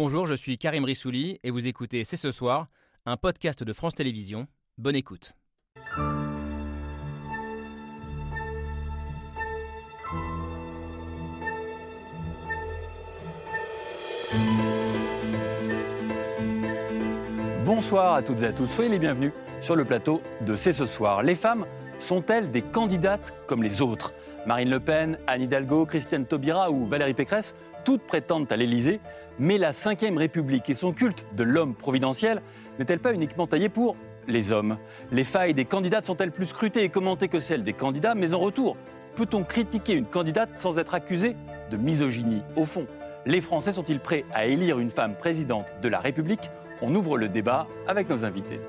Bonjour, je suis Karim Rissouli et vous écoutez C'est ce soir, un podcast de France Télévisions. Bonne écoute. Bonsoir à toutes et à tous, soyez les bienvenus sur le plateau de C'est ce soir. Les femmes sont-elles des candidates comme les autres? Marine Le Pen, Anne Hidalgo, Christiane Taubira ou Valérie Pécresse, toutes prétendent à l'Élysée, mais la Ve République et son culte de l'homme providentiel n'est-elle pas uniquement taillée pour les hommes? Les failles des candidates sont-elles plus scrutées et commentées que celles des candidats? Mais en retour, peut-on critiquer une candidate sans être accusé de misogynie? Au fond, les Français sont-ils prêts à élire une femme présidente de la République? On ouvre le débat avec nos invités.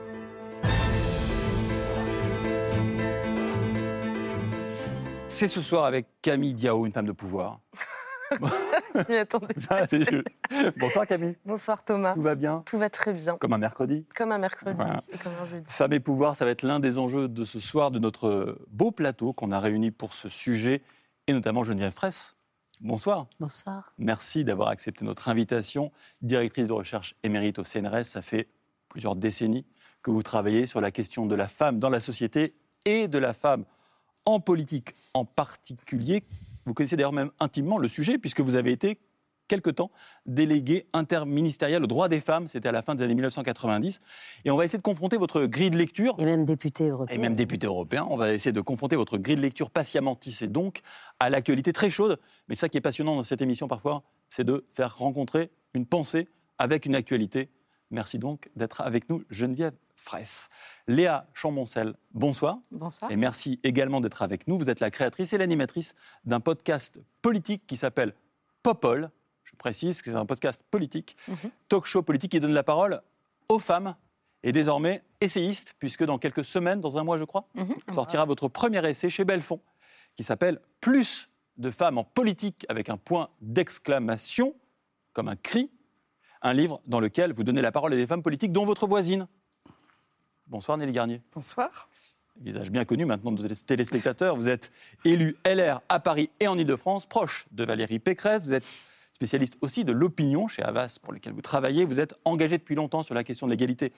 C'est ce soir avec Camille Diao, une femme de pouvoir. Bonsoir Camille. Bonsoir Thomas. Tout va bien? Tout va très bien. Comme un mercredi? Comme un mercredi et comme un jeudi. Femme et pouvoir, ça va être l'un des enjeux de ce soir de notre beau plateau qu'on a réuni pour ce sujet, et notamment Geneviève Fraisse. Bonsoir. Bonsoir. Merci d'avoir accepté notre invitation. Directrice de recherche émérite au CNRS, ça fait plusieurs décennies que vous travaillez sur la question de la femme dans la société et de la femme en politique en particulier. Vous connaissez d'ailleurs même intimement le sujet, puisque vous avez été quelque temps délégué interministériel aux droits des femmes, c'était à la fin des années 1990. Et on va essayer de confronter votre grille de lecture. Et même député européen. Et même député européen. On va essayer de confronter votre grille de lecture patiemment tissée donc à l'actualité très chaude. Mais ça qui est passionnant dans cette émission parfois, c'est de faire rencontrer une pensée avec une actualité. Merci donc d'être avec nous, Geneviève Fraisse. Léa Chamboncel, bonsoir. Bonsoir. Et merci également d'être avec nous. Vous êtes la créatrice et l'animatrice d'un podcast politique qui s'appelle Popol. Je précise que c'est un podcast politique, Mhm. talk show politique qui donne la parole aux femmes et désormais essayiste, puisque dans quelques semaines, dans un mois je crois, Mhm. sortira votre premier essai chez Belfond qui s'appelle Plus de femmes en politique avec un point d'exclamation, comme un cri, un livre dans lequel vous donnez la parole à des femmes politiques, dont votre voisine. Bonsoir Nelly Garnier. Bonsoir. Visage bien connu maintenant de nos téléspectateurs. Vous êtes élu LR à Paris et en Ile-de-France, proche de Valérie Pécresse. Vous êtes spécialiste aussi de l'opinion chez Havas, pour lequel vous travaillez. Vous êtes engagé depuis longtemps sur la question de l'égalité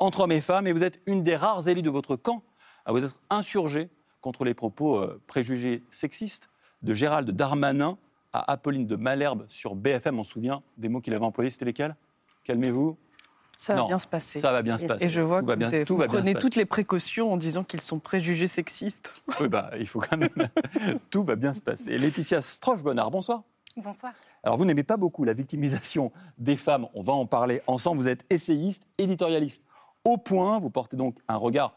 entre hommes et femmes et vous êtes une des rares élus de votre camp à vous être insurgé contre les propos euh, préjugés sexistes de Gérald Darmanin à Apolline de Malherbe sur BFM. On se souvient des mots qu'il avait employés, c'était lesquels? Calmez-vous. Ça va Non, bien se passer. Ça va bien se passer. Et je vois Tout que va bien- vous, tout vous prenez toutes les précautions en disant qu'ils sont préjugés sexistes. Oui, bah, il faut quand même. Tout va bien se passer. Laetitia Stroche-Bonnard, bonsoir. Bonsoir. Alors, vous n'aimez pas beaucoup la victimisation des femmes. On va en parler ensemble. Vous êtes essayiste, éditorialiste au point. Vous portez donc un regard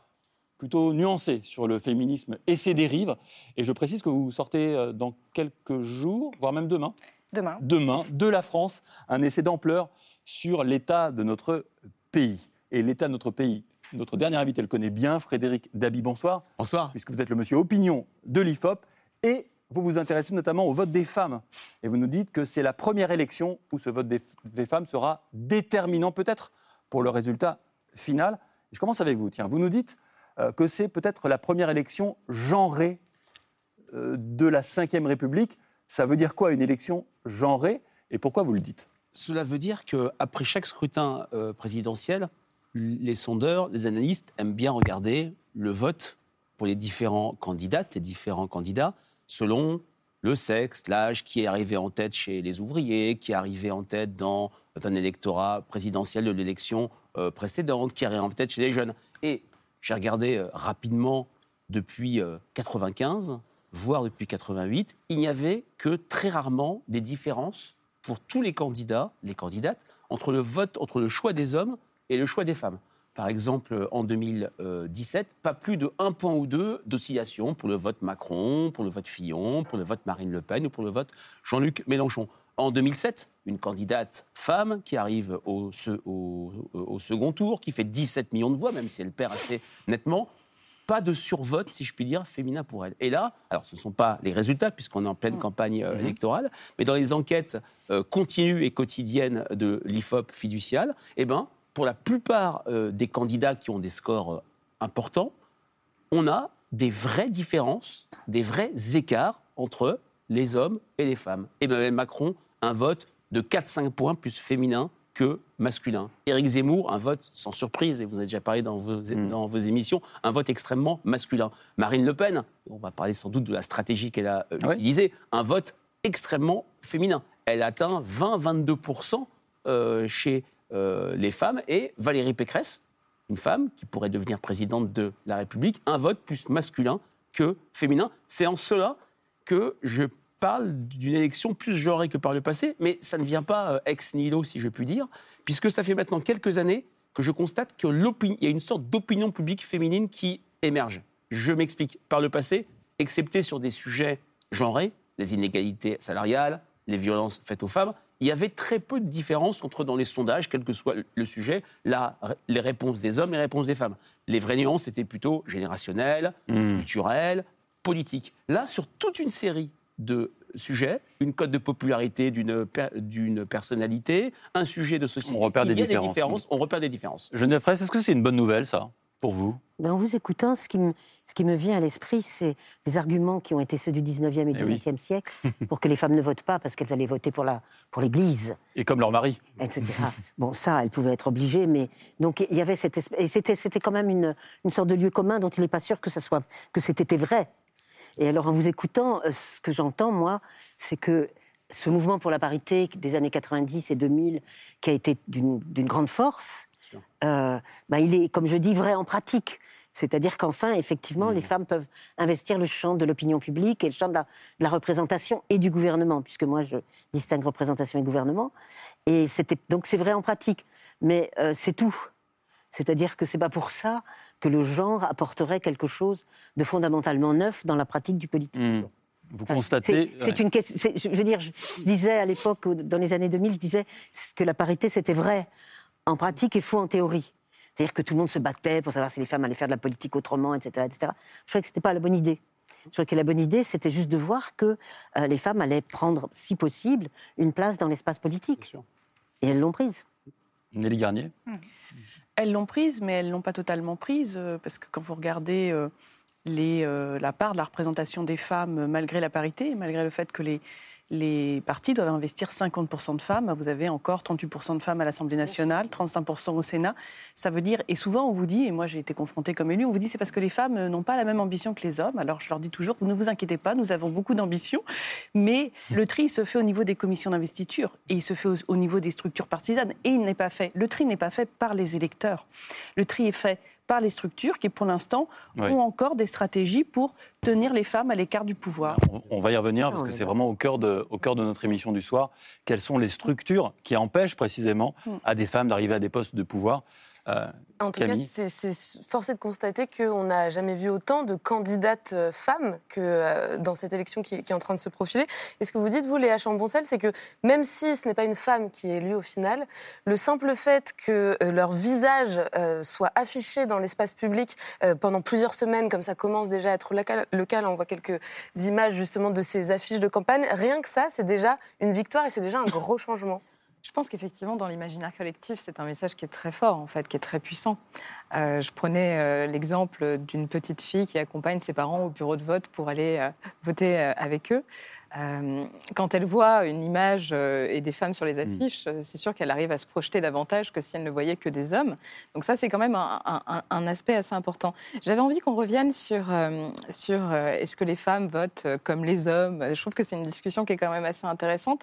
plutôt nuancé sur le féminisme et ses dérives. Et je précise que vous sortez euh, dans quelques jours, voire même demain, Demain. demain, de la France, un essai d'ampleur sur l'état de notre pays. Et l'état de notre pays, notre dernier invité le connaît bien, Frédéric Dabi, bonsoir Bonsoir. puisque vous êtes le monsieur opinion de l'IFOP, et vous vous intéressez notamment au vote des femmes. Et vous nous dites que c'est la première élection où ce vote des, des femmes sera déterminant peut-être pour le résultat final. Je commence avec vous. Tiens, vous nous dites que c'est peut-être la première élection genrée euh, de la Ve République. Ça veut dire quoi une élection genrée? Et pourquoi vous le dites? Cela veut dire qu'après chaque scrutin euh, présidentiel, les sondeurs, les analystes aiment bien regarder le vote pour les différents candidates, les différents candidats, selon le sexe, l'âge, qui est arrivé en tête chez les ouvriers, qui est arrivé en tête dans un électorat présidentiel de l'élection euh, précédente, qui est arrivé en tête chez les jeunes. Et j'ai regardé euh, rapidement depuis euh, 95, voire depuis 88, il n'y avait que très rarement des différences pour tous les candidats, les candidates, entre le vote, entre le choix des hommes et le choix des femmes. Par exemple, en 2017, pas plus de un point ou deux d'oscillation pour le vote Macron, pour le vote Fillon, pour le vote Marine Le Pen ou pour le vote Jean-Luc Mélenchon. En 2007, une candidate femme qui arrive au, au second tour, qui fait 17 millions de voix, même si elle perd assez nettement, pas de survote, si je puis dire, féminin pour elle. Et là, alors ce ne sont pas les résultats, puisqu'on est en pleine campagne euh, électorale, mais dans les enquêtes euh, continues et quotidiennes de l'IFOP fiducial, eh ben, pour la plupart euh, des candidats qui ont des scores euh, importants, on a des vraies différences, des vrais écarts entre les hommes et les femmes. Emmanuel Macron, un vote de 4-5 points plus féminin que masculin. Éric Zemmour, un vote sans surprise, et vous avez déjà parlé dans vos, Mm. dans vos émissions, un vote extrêmement masculin. Marine Le Pen, on va parler sans doute de la stratégie qu'elle a euh, Ouais. utilisée, un vote extrêmement féminin. Elle atteint 20-22% euh, chez euh, les femmes, et Valérie Pécresse, une femme qui pourrait devenir présidente de la République, un vote plus masculin que féminin. C'est en cela que je parle d'une élection plus genrée que par le passé, mais ça ne vient pas euh, ex nihilo, si je puis dire, puisque ça fait maintenant quelques années que je constate qu'il y a une sorte d'opinion publique féminine qui émerge. Je m'explique. Par le passé, excepté sur des sujets genrés, les inégalités salariales, les violences faites aux femmes, il y avait très peu de différence entre, dans les sondages, quel que soit le sujet, la- les réponses des hommes et les réponses des femmes. Les vraies nuances étaient plutôt générationnelles, culturelles, politiques. Là, sur toute une série de sujets, une cote de popularité d'une per- d'une personnalité, un sujet de société, On repère il des y a différences. des différences, on repère des différences. Geneviève Fraisse, est-ce que c'est une bonne nouvelle, ça, pour vous? Ben, en vous écoutant, ce qui, me, ce qui me vient à l'esprit, c'est les arguments qui ont été ceux du 19e et du Eh oui. 20e siècle pour que les femmes ne votent pas parce qu'elles allaient voter pour la pour l'Église, Et comme leur mari etc. bon, ça, elles pouvaient être obligées, mais donc il y avait cette espèce, et c'était c'était quand même une, une sorte de lieu commun dont il n'est pas sûr que ça soit que c'était vrai. Et alors en vous écoutant, euh, ce que j'entends moi, c'est que ce mouvement pour la parité des années 90 et 2000, qui a été d'une grande force, euh, bah, il est, comme je dis, vrai en pratique. C'est-à-dire qu'enfin, effectivement, les femmes peuvent investir le champ de l'opinion publique et le champ de la, de la représentation et du gouvernement, puisque moi, je distingue représentation et gouvernement. Et donc c'est vrai en pratique, mais euh, c'est tout. C'est-à-dire que c'est pas pour ça que le genre apporterait quelque chose de fondamentalement neuf dans la pratique du politique. Hmm. Vous Enfin, constatez. C'est c'est une question. Je veux dire, je disais à l'époque, dans les années 2000, je disais que la parité c'était vrai en pratique et faux en théorie. C'est-à-dire que tout le monde se battait pour savoir si les femmes allaient faire de la politique autrement, etc., etc. Je trouvais que c'était pas la bonne idée. Je trouvais que la bonne idée, c'était juste de voir que euh, les femmes allaient prendre, si possible, une place dans l'espace politique. Et elles l'ont prise. Nelly Garnier? Elles l'ont prise, mais elles l'ont pas totalement prise, euh, parce que quand vous regardez euh, les, euh, la part de la représentation des femmes, malgré la parité, malgré le fait que les, les partis doivent investir 50% de femmes, vous avez encore 38% de femmes à l'Assemblée nationale, 35% au Sénat. Ça veut dire, et souvent on vous dit, et moi j'ai été confrontée comme élue, on vous dit c'est parce que les femmes n'ont pas la même ambition que les hommes. Alors je leur dis toujours, ne vous inquiétez pas, nous avons beaucoup d'ambition, mais le tri se fait au niveau des commissions d'investiture et il se fait au, au niveau des structures partisanes et il n'est pas fait. Le tri n'est pas fait par les électeurs. Le tri est fait par les structures qui, pour l'instant, ont encore des stratégies pour tenir les femmes à l'écart du pouvoir. On, on va y revenir parce on que est c'est vraiment au cœur, de, au cœur de notre émission du soir. Quelles sont les structures qui empêchent précisément à des femmes d'arriver à des postes de pouvoir? Euh, En tout Camille cas, c'est- forcé de constater qu'on n'a jamais vu autant de candidates euh, femmes que euh, dans cette élection qui, qui est en train de se profiler. Et ce que vous dites, vous, Léa Chamboncel, c'est que même si ce n'est pas une femme qui est élue au final, le simple fait que euh, leur visage soit affiché dans l'espace public pendant plusieurs semaines, comme ça commence déjà à être le cas, le cas, là on voit quelques images justement de ces affiches de campagne, rien que ça, c'est déjà une victoire et c'est déjà un gros changement. Je pense qu'effectivement, dans l'imaginaire collectif, c'est un message qui est très fort, en fait, qui est très puissant. Euh, je prenais euh, l'exemple d'une petite fille qui accompagne ses parents au bureau de vote pour aller euh, voter avec eux. Euh, quand elle voit une image euh, et des femmes sur les affiches, euh, c'est sûr qu'elle arrive à se projeter davantage que si elle ne voyait que des hommes. Donc ça, c'est quand même un, un- un- un aspect assez important. J'avais envie qu'on revienne sur, euh, sur est-ce que les femmes votent comme les hommes? Je trouve que c'est une discussion qui est quand même assez intéressante.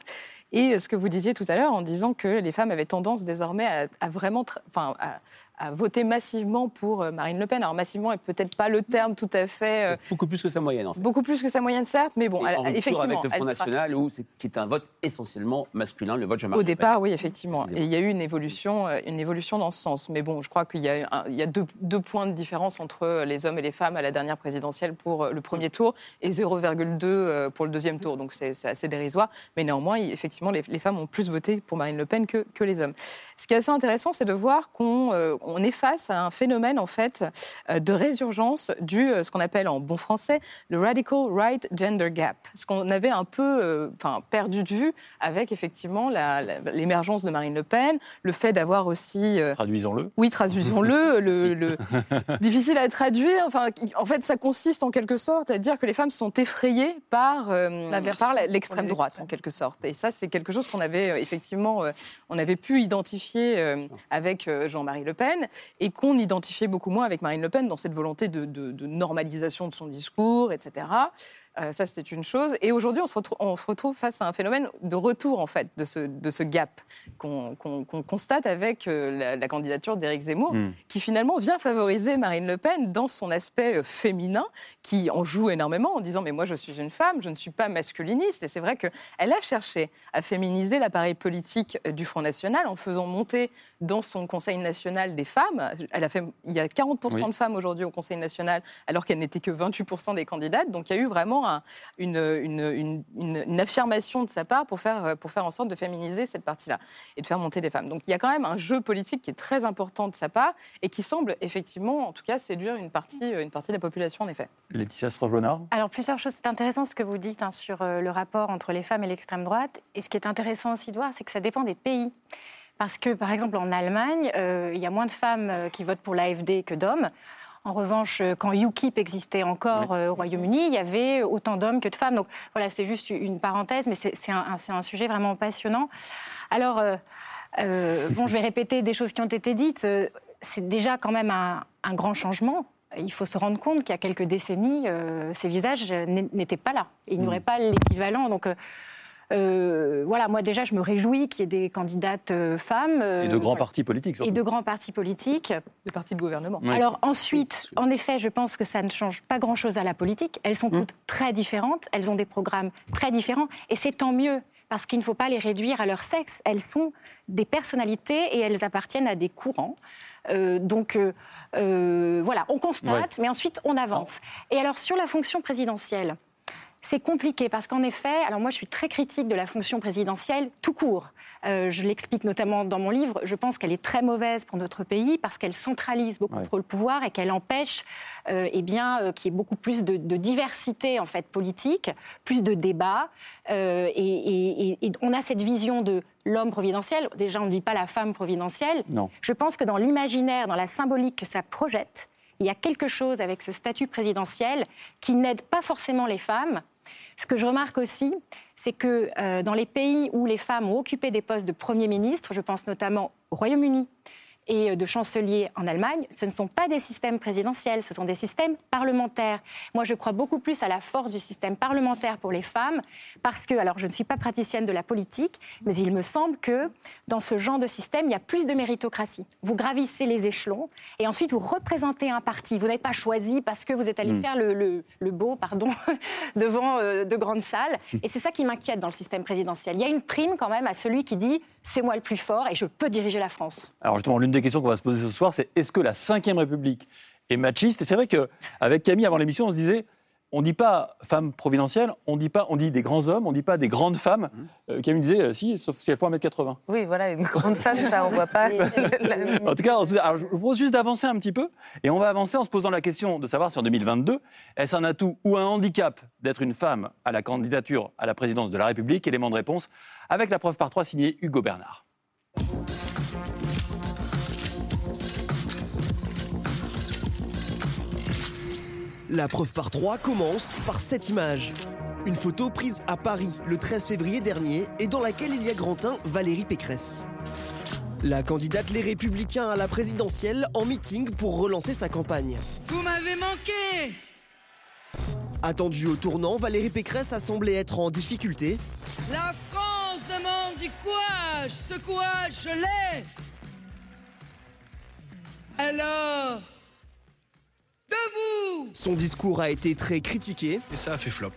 Et ce que vous disiez tout à l'heure en disant que les femmes avaient tendance désormais à, à vraiment, tra- enfin, à, à voter massivement pour euh, Marine Le Pen. Alors massivement est peut-être pas le terme tout à fait, euh, Beaucoup plus que sa moyenne, en fait. beaucoup plus que sa moyenne certes, mais bon, elle- en effectivement, avec le Front elle National, où c'est- qui est un vote essentiellement masculin, le vote Jean-Marie Au Le Pen. départ, oui, effectivement. Et il y a eu une évolution, euh, une évolution dans ce sens. Mais bon, je crois qu'il y a, un- il y a deux, deux points de différence entre les hommes et les femmes à la dernière présidentielle pour le premier tour et 0,2 euh, pour le deuxième tour. Donc c'est assez dérisoire. Mais néanmoins, effectivement, les, les femmes ont plus voté pour Marine Le Pen que, que les hommes. Ce qui est assez intéressant, c'est de voir qu'on euh, on est face à un phénomène en fait euh, de résurgence du ce qu'on appelle en bon français le radical right gender gap, ce qu'on avait un peu, enfin perdu de vue avec effectivement l'émergence de Marine Le Pen, le fait d'avoir aussi traduisons-le. Oui, traduisons-le. le, le... difficile à traduire. Enfin, en fait, ça consiste en quelque sorte à dire que les femmes sont effrayées par par l'extrême droite en quelque sorte. Et ça, c'est quelque chose qu'on avait effectivement, on avait pu identifier euh, avec euh, Jean-Marie Le Pen et qu'on identifiait beaucoup moins avec Marine Le Pen dans cette volonté de, de normalisation de son discours, etc. Euh, ça, c'était une chose. Et aujourd'hui, on, on, se retrouve face à un phénomène de retour, en fait, de ce, de ce gap qu'on constate avec euh, la, candidature d'Éric Zemmour, hmm. qui finalement vient favoriser Marine Le Pen dans son aspect euh, féminin, qui en joue énormément en disant Mais moi, je suis une femme, je ne suis pas masculiniste. Et c'est vrai qu'elle a cherché à féminiser l'appareil politique du Front National en faisant monter dans son Conseil national des femmes. Elle a fait, il y a 40% de femmes aujourd'hui au Conseil national, alors qu'elle n'était que 28% des candidates. Donc il y a eu vraiment une, une, affirmation de sa part pour faire, pour faire en sorte de féminiser cette partie-là et de faire monter les femmes. Donc il y a quand même un jeu politique qui est très important de sa part et qui semble effectivement, en tout cas, séduire une partie, une partie de la population, en effet. Laetitia Stroge-Bonnard Alors plusieurs choses. C'est intéressant ce que vous dites hein, sur euh, le rapport entre les femmes et l'extrême droite. Et ce qui est intéressant aussi de voir, c'est que ça dépend des pays. Parce que, par exemple, en Allemagne, euh, il y a moins de femmes euh, qui votent pour l'AFD que d'hommes. En revanche, euh, quand UKIP existait encore euh, au Royaume-Uni, il y avait autant d'hommes que de femmes. Donc voilà, c'est juste une parenthèse, mais c'est un, sujet vraiment passionnant. Alors, euh, bon, je vais répéter des choses qui ont été dites. C'est déjà quand même un, grand changement. Il faut se rendre compte qu'il y a quelques décennies, ces visages n'étaient pas là. Il n'y aurait pas l'équivalent. Donc, euh, voilà, moi déjà, je me réjouis qu'il y ait des candidates euh, femmes. et de grands partis politiques, surtout. Et de grands partis politiques. Des partis de gouvernement. Alors ensuite, en effet, je pense que ça ne change pas grand-chose à la politique. Elles sont mmh. toutes très différentes, elles ont des programmes très différents, et c'est tant mieux. Parce qu'il ne faut pas les réduire à leur sexe. Elles sont des personnalités et elles appartiennent à des courants. Euh, donc voilà, on constate, mais ensuite on avance. Et alors sur la fonction présidentielle, c'est compliqué parce qu'en effet, alors moi je suis très critique de la fonction présidentielle tout court. Euh, je l'explique notamment dans mon livre. Je pense qu'elle est très mauvaise pour notre pays parce qu'elle centralise beaucoup trop le pouvoir et qu'elle empêche, euh, eh bien, euh, qu'il y ait beaucoup plus de, diversité en fait politique, plus de débats. Et, on a cette vision de l'homme providentiel. Déjà, on ne dit pas la femme providentielle. Non. Je pense que dans l'imaginaire, dans la symbolique que ça projette, il y a quelque chose avec ce statut présidentiel qui n'aide pas forcément les femmes ce que je remarque aussi, c'est que euh, dans les pays où les femmes ont occupé des postes de Premier ministre, je pense notamment au Royaume-Uni, et euh, de chancelier en Allemagne, ce ne sont pas des systèmes présidentiels, ce sont des systèmes parlementaires. Moi, je crois beaucoup plus à la force du système parlementaire pour les femmes, parce que, alors je ne suis pas praticienne de la politique, mais il me semble que dans ce genre de système, il y a plus de méritocratie. Vous gravissez les échelons et ensuite vous représentez un parti. Vous n'êtes pas choisi parce que vous êtes allé hmm. faire le, beau, pardon, devant euh, de grandes salles. Et c'est ça qui m'inquiète dans le système présidentiel. Il y a une prime quand même à celui qui dit c'est moi le plus fort et je peux diriger la France. Alors justement, l'une des questions qu'on va se poser ce soir, c'est est-ce que la Ve République est machiste? Et c'est vrai qu'avec Camille, avant l'émission, on se disait, on ne dit pas femme providentielle, on dit pas, on dit des grands hommes, on ne dit pas des grandes femmes. Mmh. Euh, Camille disait, euh, si, sauf si elle fait 1m80. Oui, voilà, une grande femme, ça, on voit pas. en tout cas, je vous propose juste d'avancer un petit peu, et on va avancer en se posant la question de savoir si en 2022, est-ce un atout ou un handicap d'être une femme à la candidature à la présidence de la République Élément de réponse avec la preuve par trois signée Hugo Bernard. La preuve par trois commence par cette image. Une photo prise à Paris le 13 février dernier et dans laquelle il y a Grantin Valérie Pécresse. La candidate Les Républicains à la présidentielle en meeting pour relancer sa campagne. Vous m'avez manqué Attendue au tournant, Valérie Pécresse a semblé être en difficulté. La France demande du courage Ce courage, je l'ai Alors Debout Son discours a été très critiqué. Et ça a fait flop.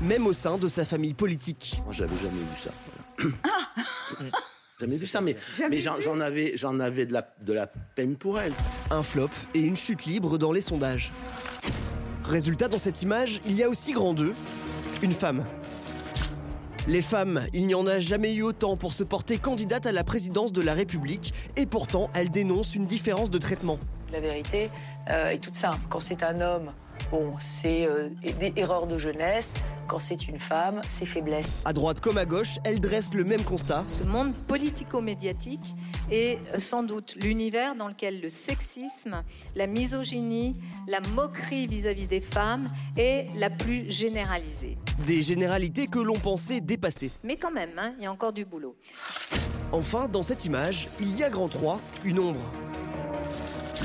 Même au sein de sa famille politique. Moi, j'avais jamais vu ça. Voilà. jamais vu ça, mais, mais j'en avais, j'en avais de la, de la peine pour elle. Un flop et une chute libre dans les sondages. Résultat, dans cette image, il y a aussi grand deux, une femme. Les femmes, il n'y en a jamais eu autant pour se porter candidate à la présidence de la République, et pourtant elles dénoncent une différence de traitement. La vérité euh, est toute simple. Quand c'est un homme, bon, c'est euh, des erreurs de jeunesse. Quand c'est une femme, c'est faiblesse. À droite comme à gauche, elles dressent le même constat. Ce monde politico-médiatique est euh, sans doute l'univers dans lequel le sexisme, la misogynie, la moquerie vis-à-vis des femmes est la plus généralisée. Des généralités que l'on pensait dépassées. Mais quand même, hein, il y a encore du boulot. Enfin, dans cette image, il y a grand 3, une ombre.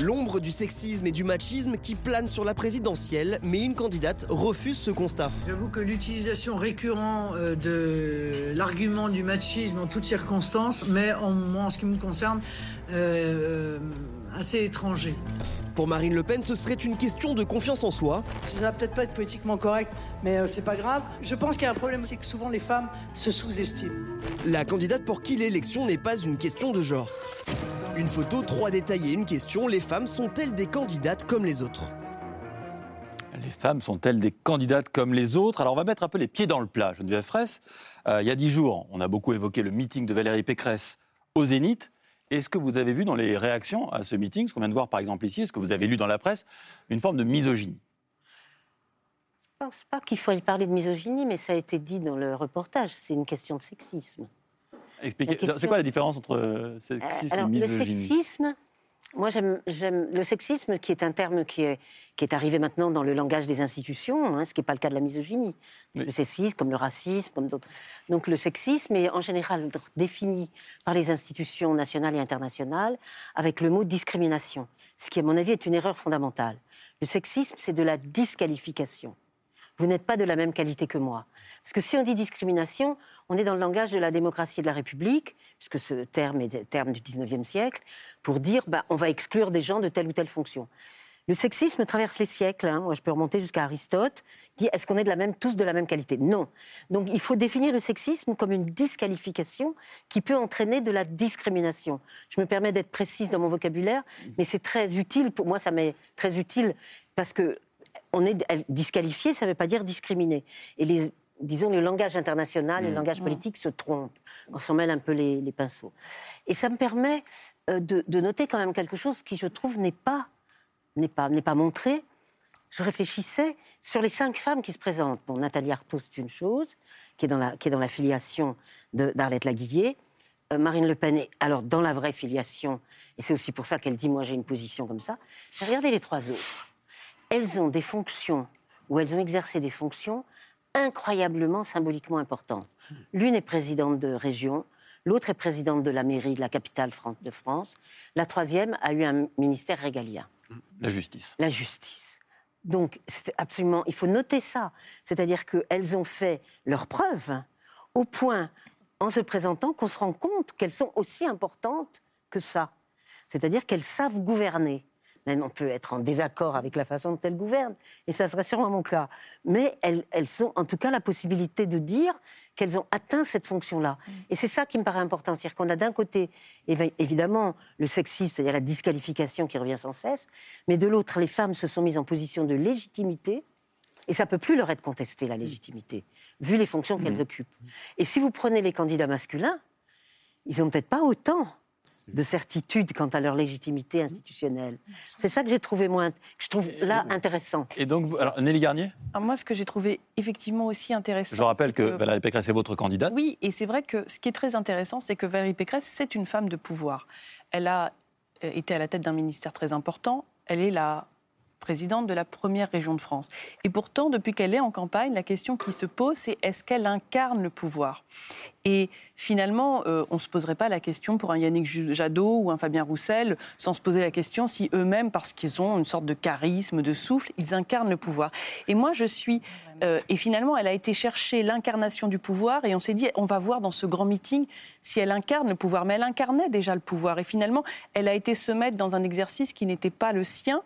L'ombre du sexisme et du machisme qui plane sur la présidentielle, mais une candidate refuse ce constat. J'avoue que l'utilisation récurrente euh, de l'argument du machisme en toutes circonstances, mais en, en ce qui me concerne, euh, euh, assez étranger. Pour Marine Le Pen, ce serait une question de confiance en soi. Ça va peut-être pas être politiquement correct, mais c'est pas grave. Je pense qu'il y a un problème, c'est que souvent les femmes se sous-estiment. La candidate pour qui l'élection n'est pas une question de genre. Une photo, trois détails et une question. Les femmes sont-elles des candidates comme les autres? Les femmes sont-elles des candidates comme les autres? Alors on va mettre un peu les pieds dans le plat. Geneviève Fraisse, euh, il y a dix jours, on a beaucoup évoqué le meeting de Valérie Pécresse au Zénith. Est-ce que vous avez vu dans les réactions à ce meeting, ce qu'on vient de voir par exemple ici, est-ce que vous avez lu dans la presse une forme de misogynie? Je ne pense pas qu'il faille parler de misogynie, mais ça a été dit dans le reportage, c'est une question de sexisme. Expliquez. C'est quoi la différence entre euh, sexisme Alors, et misogynie? Le sexisme, moi j'aime le sexisme qui est un terme qui est, qui est arrivé maintenant dans le langage des institutions, hein, ce qui n'est pas le cas de la misogynie. Le sexisme, comme le racisme, comme d'autres. Donc le sexisme est en général défini par les institutions nationales et internationales avec le mot discrimination, ce qui à mon avis est une erreur fondamentale. Le sexisme, c'est de la disqualification vous n'êtes pas de la même qualité que moi. Parce que si on dit discrimination, on est dans le langage de la démocratie et de la République, puisque ce terme est terme du 19e siècle, pour dire bah, on va exclure des gens de telle ou telle fonction. Le sexisme traverse les siècles. Hein. Moi, je peux remonter jusqu'à Aristote. Dit est-ce qu'on est de la même, tous de la même qualité? Non. Donc, il faut définir le sexisme comme une disqualification qui peut entraîner de la discrimination. Je me permets d'être précise dans mon vocabulaire, mais c'est très utile. Pour moi, ça m'est très utile parce que on est disqualifié, ça ne veut pas dire discriminé. Et les, disons, le langage international, le mmh. langage politique se trompent. On s'en mêle un peu les, pinceaux. Et ça me permet euh, de, noter quand même quelque chose qui, je trouve, n'est pas, n'est pas, n'est pas montré. Je réfléchissais sur les cinq femmes qui se présentent. Bon, Nathalie Arthaud, c'est une chose, qui est dans la, qui est dans la filiation d'Arlette Laguillet. Euh, Marine Le Pen est alors dans la vraie filiation, et c'est aussi pour ça qu'elle dit moi j'ai une position comme ça. Regardez les trois autres elles ont des fonctions, ou elles ont exercé des fonctions incroyablement symboliquement importantes. L'une est présidente de région, l'autre est présidente de la mairie de la capitale de France, la troisième a eu un ministère régalien. La justice. La justice. Donc, absolument, il faut noter ça. C'est-à-dire qu'elles ont fait leurs preuves au point, en se présentant, qu'on se rend compte qu'elles sont aussi importantes que ça. C'est-à-dire qu'elles savent gouverner. Même on peut être en désaccord avec la façon dont elles gouvernent, et ça serait sûrement mon cas. Mais elles, elles ont en tout cas la possibilité de dire qu'elles ont atteint cette fonction-là. Mm. Et c'est ça qui me paraît important. C'est-à-dire qu'on a d'un côté, évidemment, le sexisme, c'est-à-dire la disqualification qui revient sans cesse, mais de l'autre, les femmes se sont mises en position de légitimité, et ça peut plus leur être contesté, la légitimité, vu les fonctions qu'elles mm. occupent. Et si vous prenez les candidats masculins, ils n'ont peut-être pas autant de certitude quant à leur légitimité institutionnelle. C'est ça que j'ai trouvé moins, que je trouve là intéressant. Et donc, alors Nelly Garnier? Alors Moi, ce que j'ai trouvé effectivement aussi intéressant. Je rappelle que, Valérie Pécresse est votre candidate. Oui, et c'est vrai que ce qui est très intéressant, c'est que Valérie Pécresse, c'est une femme de pouvoir. Elle a euh, été à la tête d'un ministère très important. Elle est la présidente de la première région de France. Et pourtant, depuis qu'elle est en campagne, la question qui se pose, c'est est-ce qu'elle incarne le pouvoir? Et finalement, euh, on ne se poserait pas la question pour un Yannick Jadot ou un Fabien Roussel, sans se poser la question si eux-mêmes, parce qu'ils ont une sorte de charisme, de souffle, ils incarnent le pouvoir. Et moi, je suis... Euh, et finalement, elle a été chercher l'incarnation du pouvoir et on s'est dit, on va voir dans ce grand meeting si elle incarne le pouvoir. Mais elle incarnait déjà le pouvoir. Et finalement, elle a été se mettre dans un exercice qui n'était pas le sien,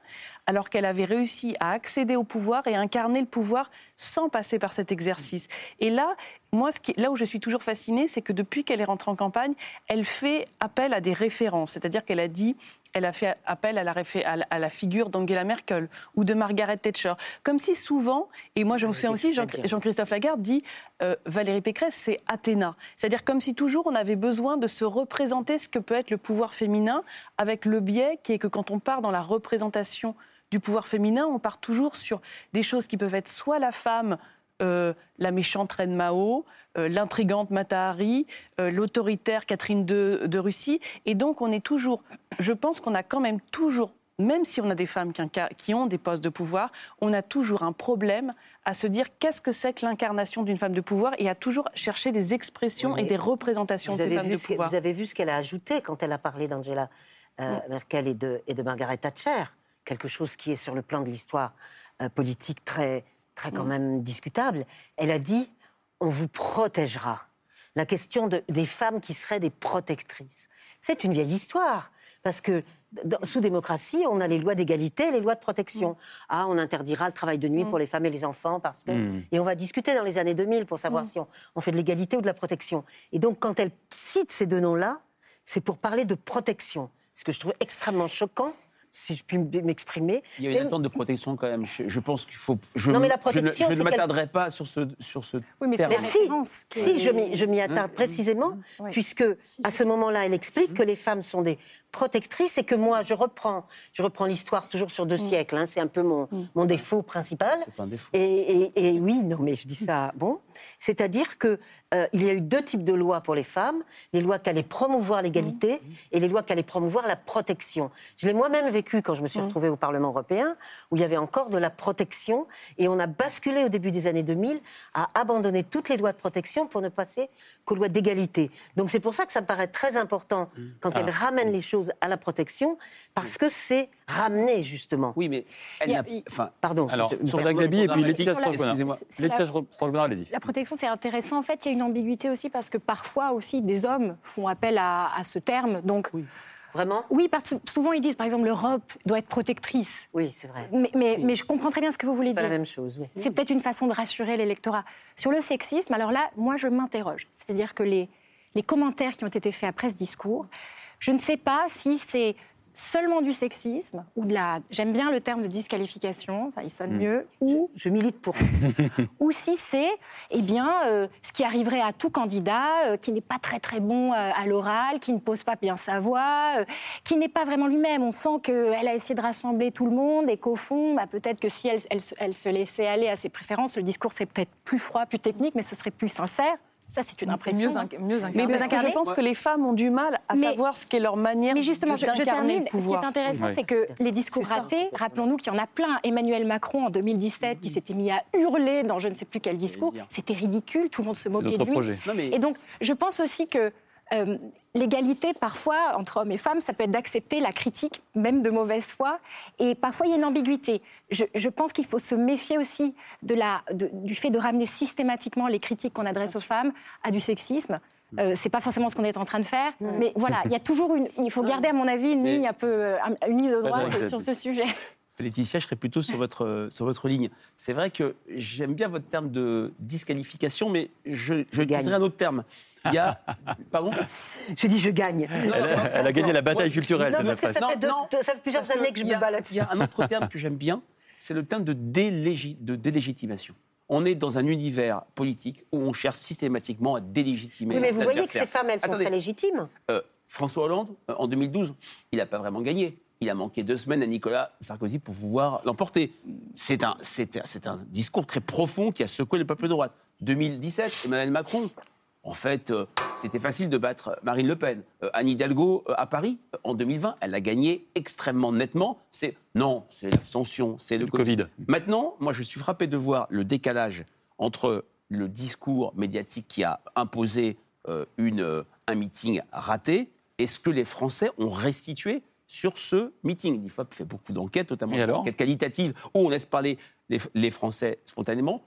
alors qu'elle avait réussi à accéder au pouvoir et à incarner le pouvoir sans passer par cet exercice. Et là, moi, ce qui, là où je suis toujours fascinée, c'est que depuis qu'elle est rentrée en campagne, elle fait appel à des références. C'est-à-dire qu'elle a dit elle a fait appel à la, à figure d'Angela Merkel ou de Margaret Thatcher. Comme si souvent, et moi je me souviens aussi, Jean- Jean-Christophe Lagarde dit euh, Valérie Pécresse, c'est Athéna. C'est-à-dire comme si toujours on avait besoin de se représenter ce que peut être le pouvoir féminin, avec le biais qui est que quand on part dans la représentation du pouvoir féminin, on part toujours sur des choses qui peuvent être soit la femme, euh, la méchante reine Mao, euh, l'intrigante Mata Hari, euh, l'autoritaire Catherine de, de Russie. Et donc, on est toujours. Je pense qu'on a quand même toujours, même si on a des femmes qui, ont des postes de pouvoir, on a toujours un problème à se dire qu'est-ce que c'est que l'incarnation d'une femme de pouvoir et à toujours chercher des expressions Oui, et des représentations de ces femmes de pouvoir. vous avez vu ce qu'elle a ajouté quand elle a parlé d'Angela euh, Merkel et de, et de Margaret Thatcher, quelque chose qui est sur le plan de l'histoire euh, politique très, très quand même discutable. Elle a dit on vous protégera. La question de- des femmes qui seraient des protectrices. C'est une vieille histoire. Parce que dans- sous démocratie, on a les lois d'égalité et les lois de protection. Ah, on interdira le travail de nuit pour les femmes et les enfants parce que. Mm. Et on va discuter dans les années 2000 pour savoir Mm. si on, on fait de l'égalité ou de la protection. Et donc, quand elle cite ces deux noms-là, c'est pour parler de protection. Ce que je trouve extrêmement choquant, si je puis m'exprimer. Il y a une Et- attente de protection quand même. Je, je pense qu'il faut. Je, Non, mais la je ne- protection, Je ne, m'attarderai pas sur ce, sur ce mais terme. si, si je m'y- je m'y attarde Mmh. précisément, puisque à ce moment-là, elle explique que les femmes sont des protectrices et que moi, je reprends, je reprends l'histoire toujours sur deux siècles. hein, c'est un peu mon, mon défaut principal. C'est pas un défaut. Et, et- et oui, non, mais je dis ça, bon. C'est-à-dire que euh, il y a eu deux types de lois pour les femmes les lois qui allaient promouvoir l'égalité et les lois qui allaient promouvoir la protection. Je l'ai moi-même vécu quand je me suis retrouvée au Parlement européen, où il y avait encore de la protection, et on a basculé au début des années 2000 à abandonner toutes les lois de protection pour ne passer qu'aux lois d'égalité. Donc c'est pour ça que ça me paraît très important quand Ah. elle ramène les choses à la protection, parce que c'est ramener justement. Oui, mais elle a- enfin, Pardon. Alors, sur et puis Laetitia la- allez-y. La protection, c'est intéressant. En fait, il y a une ambiguïté aussi parce que parfois aussi des hommes font appel à, à ce terme. Donc, Vraiment? Oui, parce que souvent ils disent, par exemple, l'Europe doit être protectrice. Oui, c'est vrai. Mais, mais, mais je comprends très bien ce que vous voulez Pas dire. la même chose. oui. C'est peut-être une façon de rassurer l'électorat. Sur le sexisme, alors là, moi, je m'interroge. C'est-à-dire que les, les commentaires qui ont été faits après ce discours, je ne sais pas si c'est seulement du sexisme ou de la. J'aime bien le terme de disqualification, enfin, il sonne Mm. mieux, ou, Je milite pour. ou si c'est eh bien, euh, ce qui arriverait à tout candidat euh, qui n'est pas très très bon euh, à l'oral, qui ne pose pas bien sa voix, qui n'est pas vraiment lui-même. On sent qu'elle a essayé de rassembler tout le monde et qu'au fond, bah, peut-être que si elle, elle se- elle se laissait aller à ses préférences, le discours serait peut-être plus froid, plus technique, mais ce serait plus sincère. Ça, c'est une impression. mieux inc- mieux Mais incarné. Mais parce que je pense que les femmes ont du mal à Mais- savoir ce qu'est leur manière Mais justement, de- je, termine. le Ce qui est intéressant, c'est que les discours ratés, rappelons-nous qu'il y en a plein. Emmanuel Macron, en 2017, qui s'était mis à hurler dans je ne sais plus quel discours, c'était ridicule, tout le monde se moquait de lui. projet. Non, mais- Et donc, je pense aussi que euh, l'égalité, parfois, entre hommes et femmes, ça peut être d'accepter la critique, même de mauvaise foi. Et parfois, il y a une ambiguïté. Je, je pense qu'il faut se méfier aussi de la, de- du fait de ramener systématiquement les critiques qu'on adresse aux femmes à du sexisme. Euh, c'est pas forcément ce qu'on est en train de faire, mais voilà, il y a toujours une. Il faut garder, à mon avis, une Mais- ligne un peu, euh, un- une ligne de droite sur ce sujet. Laetitia, je serais plutôt sur votre, euh, sur votre ligne. C'est vrai que j'aime bien votre terme de disqualification, mais je, je utiliserai un autre terme. Il y a. Pardon Je dis je gagne. Elle, elle a gagné la bataille culturelle, Non, parce que ça fait, deux- non, deux- ça fait plusieurs que années que je me a- bats Il y a un autre terme que j'aime bien, c'est le terme de, délégi- de délégitimation. On est dans un univers politique où on cherche systématiquement à délégitimer. Oui, mais vous voyez que ces femmes, elles sont Attendez, très légitimes. euh, François Hollande, euh, en 2012, il n'a pas vraiment gagné. Il a manqué deux semaines à Nicolas Sarkozy pour pouvoir l'emporter. C'est un, c'est discours très profond qui a secoué le peuple de droite. 2017, Emmanuel Macron, en fait, euh, c'était facile de battre Marine Le Pen. Euh, Anne Hidalgo, euh, à Paris, en 2020, elle a gagné extrêmement nettement. C'est Non, c'est l'abstention, c'est le Le Covid. Covid. Maintenant, moi, je suis frappé de voir le décalage entre le discours médiatique qui a imposé une, un meeting raté et ce que les Français ont restitué sur ce meeting. L'IFOP fait beaucoup d'enquêtes, notamment des enquêtes qualitatives, où on laisse parler les, les Français spontanément.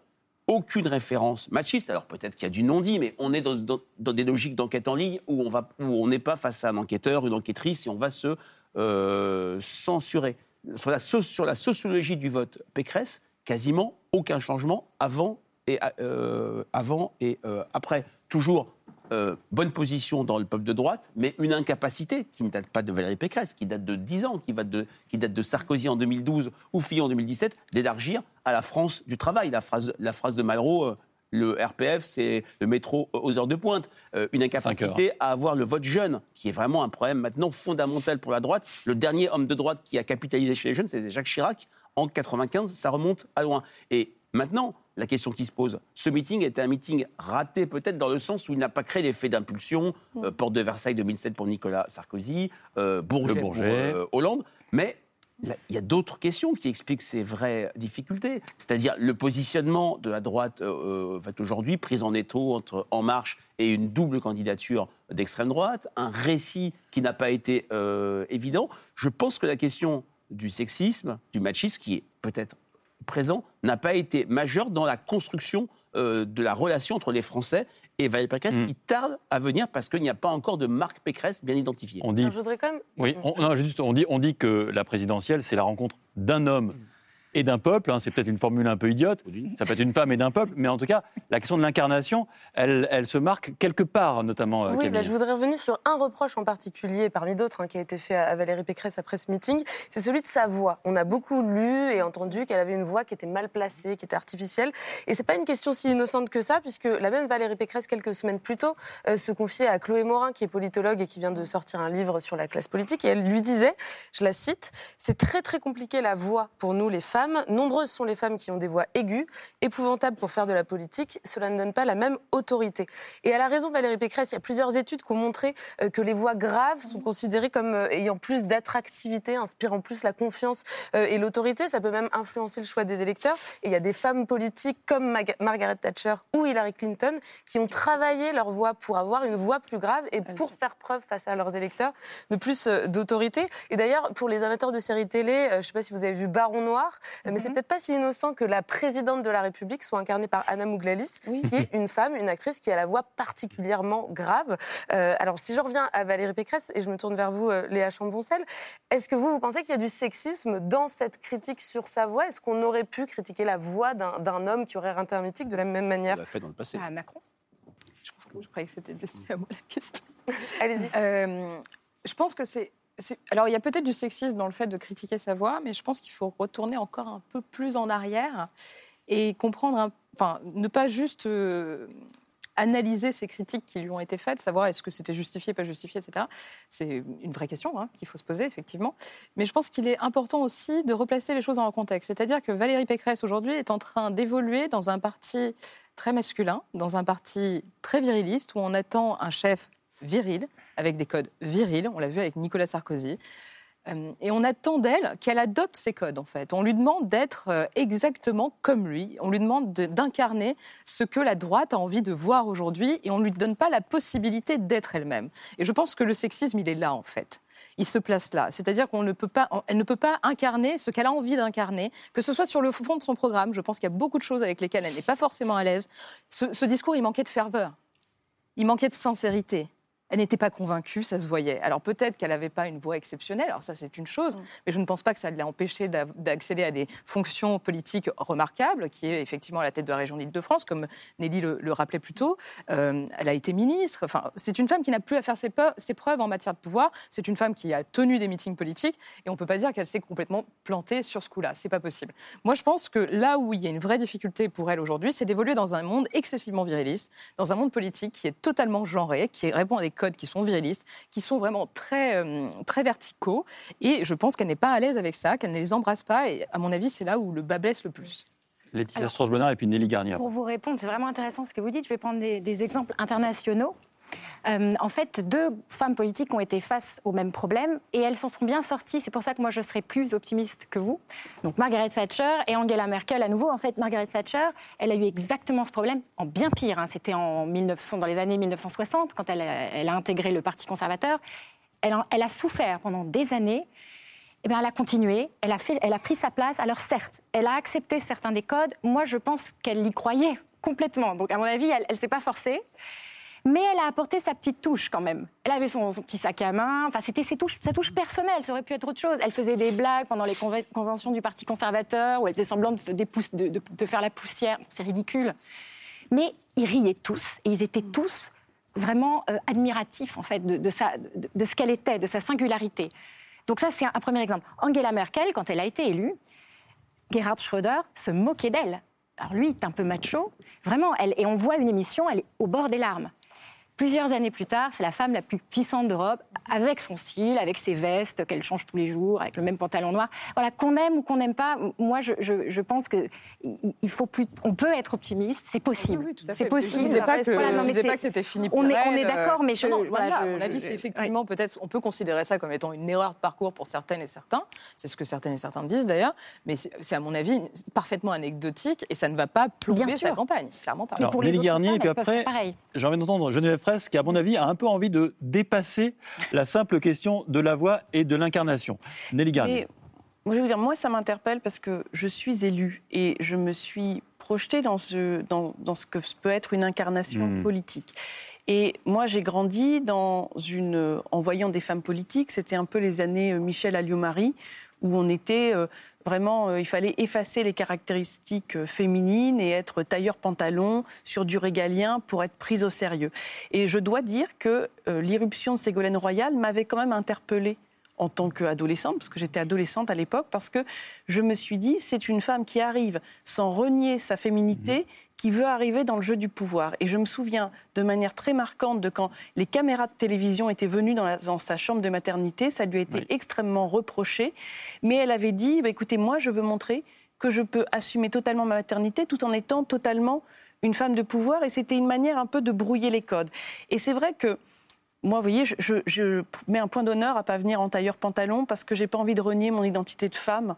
Aucune référence machiste. Alors peut-être qu'il y a du non-dit, mais on est dans, dans- dans des logiques d'enquête en ligne où on va, où on n'est pas face à un enquêteur, une enquêtrice, et on va se euh, censurer. Sur la, so- sur la sociologie du vote Pécresse, quasiment aucun changement avant et, euh, avant et euh, après. Toujours euh, bonne position dans le peuple de droite, mais une incapacité qui ne date pas de Valérie Pécresse, qui date de 10 ans, qui, va de, qui date de Sarkozy en 2012 ou Fillon en 2017, d'élargir à la France du travail. La phrase, la phrase de Malraux, euh, le RPF, c'est le métro aux heures de pointe. Euh, une incapacité à avoir le vote jeune, qui est vraiment un problème maintenant fondamental pour la droite. Le dernier homme de droite qui a capitalisé chez les jeunes, c'était Jacques Chirac. En 95, ça remonte à loin. Et maintenant, la question qui se pose, ce meeting était un meeting raté peut-être dans le sens où il n'a pas créé l'effet d'impulsion, euh, porte de Versailles 2007 pour Nicolas Sarkozy, euh, Bourget, pour euh, Hollande, mais il y a d'autres questions qui expliquent ces vraies difficultés. C'est-à-dire le positionnement de la droite euh, aujourd'hui, prise en étau entre En Marche et une double candidature d'extrême droite, un récit qui n'a pas été euh, évident. Je pense que la question du sexisme, du machisme, qui est peut-être présent, n'a pas été majeure dans la construction euh, de la relation entre les Français et Valérie Pécresse, Mm. qui tarde à venir parce qu'il n'y a pas encore de marque Pécresse bien identifiée. On dit, je voudrais quand même. oui, on, non, juste, on dit, on dit que la présidentielle, c'est la rencontre d'un homme et d'un peuple. hein. c'est peut-être une formule un peu idiote. Ça peut être une femme et d'un peuple, mais en tout cas, la question de l'incarnation, elle, elle se marque quelque part, notamment. euh, Oui, bah, Camille. je voudrais revenir sur un reproche en particulier, parmi d'autres, hein, qui a été fait à à Valérie Pécresse après ce meeting. C'est celui de sa voix. On a beaucoup lu et entendu qu'elle avait une voix qui était mal placée, qui était artificielle. Et c'est pas une question si innocente que ça, puisque la même Valérie Pécresse, quelques semaines plus tôt, euh, se confiait à Chloé Morin, qui est politologue et qui vient de sortir un livre sur la classe politique. Et elle lui disait, je la cite, c'est très très compliqué la voix pour nous les femmes. Nombreuses sont les femmes qui ont des voix aiguës, épouvantables pour faire de la politique. Cela ne donne pas la même autorité. Et elle a raison, Valérie Pécresse. Il y a plusieurs études qui ont montré euh, que les voix graves sont considérées comme euh, ayant plus d'attractivité, inspirant plus la confiance euh, et l'autorité. Ça peut même influencer le choix des électeurs. Et il y a des femmes politiques comme Mag- Margaret Thatcher ou Hillary Clinton qui ont travaillé leur voix pour avoir une voix plus grave et pour faire preuve face à leurs électeurs de plus d'autorité. Et d'ailleurs, pour les amateurs de séries télé, je ne sais pas si vous avez vu Baron Noir, euh, mais c'est peut-être pas si innocent que la présidente de la République soit incarnée par Anna Mouglalis, qui est une femme, une actrice qui a la voix particulièrement grave. Euh, alors, si je reviens à Valérie Pécresse, et je me tourne vers vous, euh, Léa Chamboncel, est-ce que vous, vous pensez qu'il y a du sexisme dans cette critique sur sa voix? Est-ce qu'on aurait pu critiquer la voix d'un d'un homme qui aurait un mythique de la même manière? On l'a fait dans le passé. À Macron Je pense que je croyais que c'était destiné à moi la question. Allez-y. Euh, je pense que c'est. Alors, il y a peut-être du sexisme dans le fait de critiquer sa voix, mais je pense qu'il faut retourner encore un peu plus en arrière et comprendre, un- enfin, ne pas juste euh, analyser ces critiques qui lui ont été faites, savoir est-ce que c'était justifié, pas justifié, etc. C'est une vraie question hein, qu'il faut se poser, effectivement. Mais je pense qu'il est important aussi de replacer les choses dans leur contexte. C'est-à-dire que Valérie Pécresse, aujourd'hui, est en train d'évoluer dans un parti très masculin, dans un parti très viriliste, où on attend un chef viril, avec des codes virils. On l'a vu avec Nicolas Sarkozy. Euh, et on attend d'elle qu'elle adopte ces codes, en fait. On lui demande d'être euh, exactement comme lui. On lui demande de- d'incarner ce que la droite a envie de voir aujourd'hui et on ne lui donne pas la possibilité d'être elle-même. Et je pense que le sexisme, il est là, en fait. Il se place là. C'est-à-dire qu'on ne peut pas, ne peut pas incarner ce qu'elle a envie d'incarner, que ce soit sur le fond de son programme. Je pense qu'il y a beaucoup de choses avec lesquelles elle n'est pas forcément à l'aise. Ce discours, il manquait de ferveur. Il manquait de sincérité. Elle n'était pas convaincue, ça se voyait. Alors peut-être qu'elle n'avait pas une voix exceptionnelle, alors ça c'est une chose, mais je ne pense pas que ça l'a empêché d'av- d'accéder à des fonctions politiques remarquables, qui est effectivement à la tête de la région d'Île-de-France, comme Nelly le, le rappelait plus tôt. Euh, elle a été ministre, enfin, c'est une femme qui n'a plus à faire ses, ses preuves en matière de pouvoir, c'est une femme qui a tenu des meetings politiques, et on ne peut pas dire qu'elle s'est complètement plantée sur ce coup-là, c'est pas possible. Moi je pense que là où il y a une vraie difficulté pour elle aujourd'hui, c'est d'évoluer dans un monde excessivement viriliste, dans un monde politique qui est totalement genré, qui répond à des codes qui sont virilistes, qui sont vraiment très, euh, très verticaux. Et je pense qu'elle n'est pas à l'aise avec ça, qu'elle ne les embrasse pas. Et à mon avis, c'est là où le bas blesse le plus. Laetitia Strauss-Bonnard et puis Nelly Garnier. Pour vous répondre, c'est vraiment intéressant ce que vous dites. Je vais prendre des, des exemples internationaux. Euh, en fait, deux femmes politiques ont été face au même problème et elles s'en sont bien sorties. C'est pour ça que moi, je serais plus optimiste que vous. Donc, Margaret Thatcher et Angela Merkel à nouveau. En fait, Margaret Thatcher, elle a eu exactement ce problème en bien pire. hein. C'était en 1900, dans les années 1960, quand elle a, intégré le Parti conservateur. Elle, a souffert pendant des années. Eh bien, elle a continué, elle a, elle a pris sa place. Alors certes, elle a accepté certains des codes. Moi, je pense qu'elle y croyait complètement. Donc, à mon avis, elle ne s'est pas forcée. Mais elle a apporté sa petite touche quand même. Elle avait son, petit sac à main. Enfin, c'était ses touches, sa touche personnelle. Ça aurait pu être autre chose. Elle faisait des blagues pendant les conve- conventions du Parti conservateur où elle faisait semblant de, faire la poussière. C'est ridicule. Mais ils riaient tous et ils étaient tous vraiment euh, admiratif en fait de ce qu'elle était, de sa singularité. Donc ça, c'est un, un premier exemple. Angela Merkel, quand elle a été élue, Gerhard Schröder se moquait d'elle. Alors lui, il est un peu macho, vraiment. Elle, et on voit une émission, elle est au bord des larmes. Plusieurs années plus tard, c'est la femme la plus puissante d'Europe, avec son style, avec ses vestes qu'elle change tous les jours, avec le même pantalon noir. Voilà, qu'on aime ou qu'on n'aime pas, moi je, je, je pense que il faut plus, on peut être optimiste, c'est possible. C'est possible. Je disais pas que, Voilà, non, je mais disais pas que c'était fini. On est, on est d'accord, mais je, non, voilà, voilà, je- à mon avis, c'est effectivement peut-être, on peut considérer ça comme étant une erreur de parcours pour certaines et certains. C'est ce que certaines et certains disent d'ailleurs, mais c'est à mon avis parfaitement anecdotique et ça ne va pas plomber Bien sûr. sa campagne, clairement pas. Alors, Nelly Garnier, et puis après, j'ai envie d'entendre Geneviève Qui, à mon avis, a un peu envie de dépasser la simple question de la voix et de l'incarnation. Nelly Garnier. Je vais vous dire, moi, ça m'interpelle parce que je suis élue et je me suis projetée dans ce, dans, dans ce que peut être une incarnation Mhm. politique. Et moi, j'ai grandi dans une, en voyant des femmes politiques. C'était un peu les années euh, Michel Alliot-Marie, où on était euh, vraiment, euh, il fallait effacer les caractéristiques euh, féminines et être tailleur pantalon sur du régalien pour être prise au sérieux. Et je dois dire que euh, l'irruption de Ségolène Royal m'avait quand même interpellée en tant qu'adolescente, parce que j'étais adolescente à l'époque, parce que je me suis dit, c'est une femme qui arrive sans renier sa féminité, qui veut arriver dans le jeu du pouvoir. Et je me souviens de manière très marquante de quand les caméras de télévision étaient venues dans, la- dans sa chambre de maternité, ça lui a été extrêmement reproché, mais elle avait dit, bah, écoutez, moi je veux montrer que je peux assumer totalement ma maternité tout en étant totalement une femme de pouvoir, et c'était une manière un peu de brouiller les codes. Et c'est vrai que moi, vous voyez, je, je- je mets un point d'honneur à pas venir en tailleur pantalon parce que j'ai pas envie de renier mon identité de femme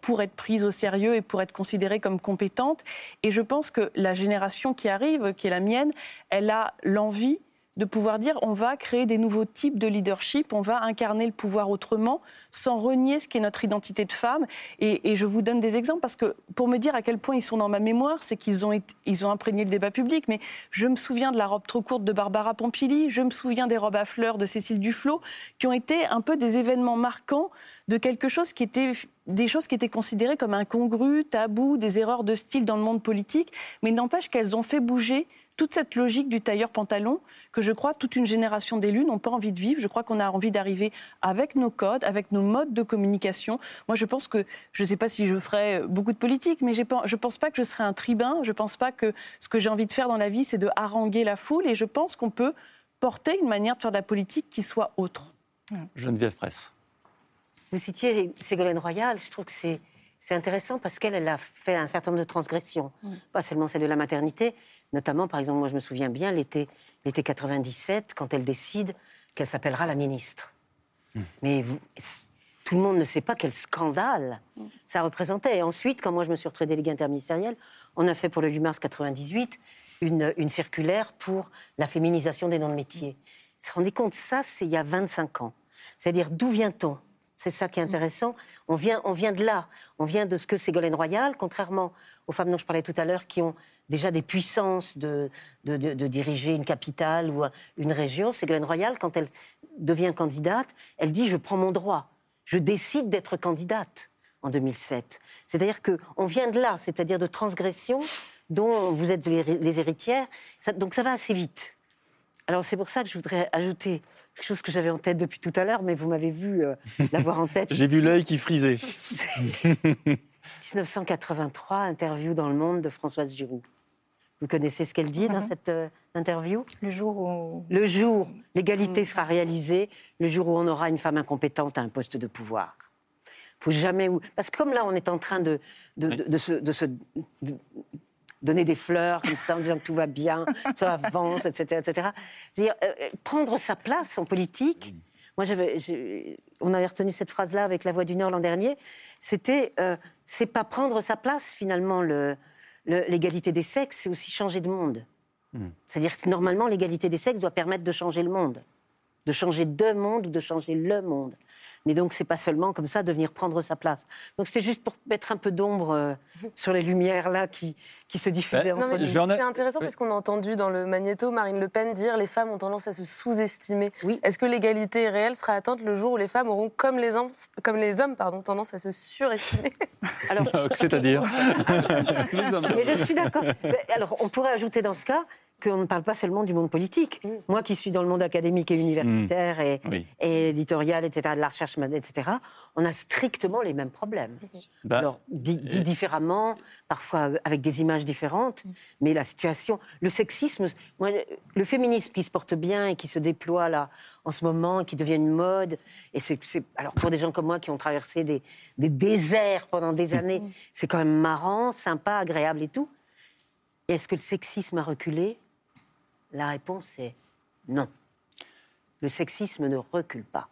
pour être prise au sérieux et pour être considérée comme compétente. Et je pense que la génération qui arrive, qui est la mienne, elle a l'envie de pouvoir dire on va créer des nouveaux types de leadership, on va incarner le pouvoir autrement, sans renier ce qui est notre identité de femme. Et, je vous donne des exemples parce que pour me dire à quel point ils sont dans ma mémoire, c'est qu'ils ont, ont imprégné le débat public. Mais je me souviens de la robe trop courte de Barbara Pompili, je me souviens des robes à fleurs de Cécile Duflot, qui ont été un peu des événements marquants de quelque chose qui était des choses qui étaient considérées comme incongrues, tabous, des erreurs de style dans le monde politique, mais n'empêche qu'elles ont fait bouger toute cette logique du tailleur pantalon que je crois toute une génération d'élus n'ont pas envie de vivre. Je crois qu'on a envie d'arriver avec nos codes, avec nos modes de communication. Moi, je pense que je ne sais pas si je ferai beaucoup de politique, mais je ne pense pas que je serai un tribun. Je ne pense pas que ce que j'ai envie de faire dans la vie, c'est de haranguer la foule. Et je pense qu'on peut porter une manière de faire de la politique qui soit autre. Geneviève Fraisse. Vous citiez Ségolène Royal, je trouve que c'est. C'est intéressant parce qu'elle elle a fait un certain nombre de transgressions, pas seulement celle de la maternité, notamment, par exemple, moi je me souviens bien, l'été l'été 97, quand elle décide qu'elle s'appellera la ministre. Mais vous- tout le monde ne sait pas quel scandale ça représentait. Et ensuite, quand moi je me suis retrouvée déléguée interministérielle, on a fait pour le 8 mars 98 une, une circulaire pour la féminisation des noms de métiers. Vous vous rendez compte, ça c'est il y a 25 ans. C'est-à-dire d'où vient-on c'est ça qui est intéressant. On vient, on vient de là. On vient de ce que Ségolène Royal, contrairement aux femmes dont je parlais tout à l'heure, qui ont déjà des puissances de, de, de- de diriger une capitale ou un- une région. Ségolène Royal, quand elle devient candidate, elle dit Je prends mon droit. Je décide d'être candidate en 2007. C'est-à-dire qu'on vient de là, c'est-à-dire de transgressions dont vous êtes les, les héritières. Ça- donc ça va assez vite. Alors c'est pour ça que je voudrais ajouter quelque chose que j'avais en tête depuis tout à l'heure, mais vous m'avez vu euh, l'avoir en tête. J'ai vu l'œil qui frisait. 1983, interview dans Le Monde de Françoise Giroud. Vous connaissez ce qu'elle dit dans Mhm. cette euh, interview? Le jour où... Le jour, l'égalité sera réalisée, le jour où on aura une femme incompétente à un poste de pouvoir. Faut jamais... où- Parce que comme là, on est en train de, de, de- de se... de se- de donner des fleurs comme ça en disant que tout va bien, ça avance, etc. etc. Dire, euh, prendre sa place en politique, moi, j'avais, j'ai- on avait retenu cette phrase-là avec La Voix du Nord l'an dernier. C'était, euh, c'est pas prendre sa place finalement le- le- l'égalité des sexes, c'est aussi changer de monde. C'est-à-dire que normalement, l'égalité des sexes doit permettre de changer le monde, de changer de monde ou de changer le monde. Mais donc, c'est pas seulement comme ça de venir prendre sa place. Donc, c'était juste pour mettre un peu d'ombre euh, sur les lumières là qui, qui se diffusaient entre mais nous. c'est intéressant parce qu'on a entendu dans le magnéto Marine Le Pen dire les femmes ont tendance à se sous-estimer. Est-ce que l'égalité réelle sera atteinte le jour où les femmes auront, comme les hommes, comme les hommes pardon, tendance à se surestimer? Alors, C'est-à-dire Mais je suis d'accord. Mais Alors, on pourrait ajouter dans ce cas qu'on ne parle pas seulement du monde politique. Moi qui suis dans le monde académique et universitaire et, Oui. et éditorial, etc., de la recherche, etc., on a strictement les mêmes problèmes. Bah, Alors, dit, dit différemment, parfois avec des images différentes, mais la situation, le sexisme, moi, le féminisme qui se porte bien et qui se déploie là en ce moment, qui devient une mode, et c'est, alors pour des gens comme moi qui ont traversé des, des déserts pendant des années, c'est quand même marrant, sympa, agréable et tout. Et est-ce que le sexisme a reculé? La réponse est non. Le sexisme ne recule pas.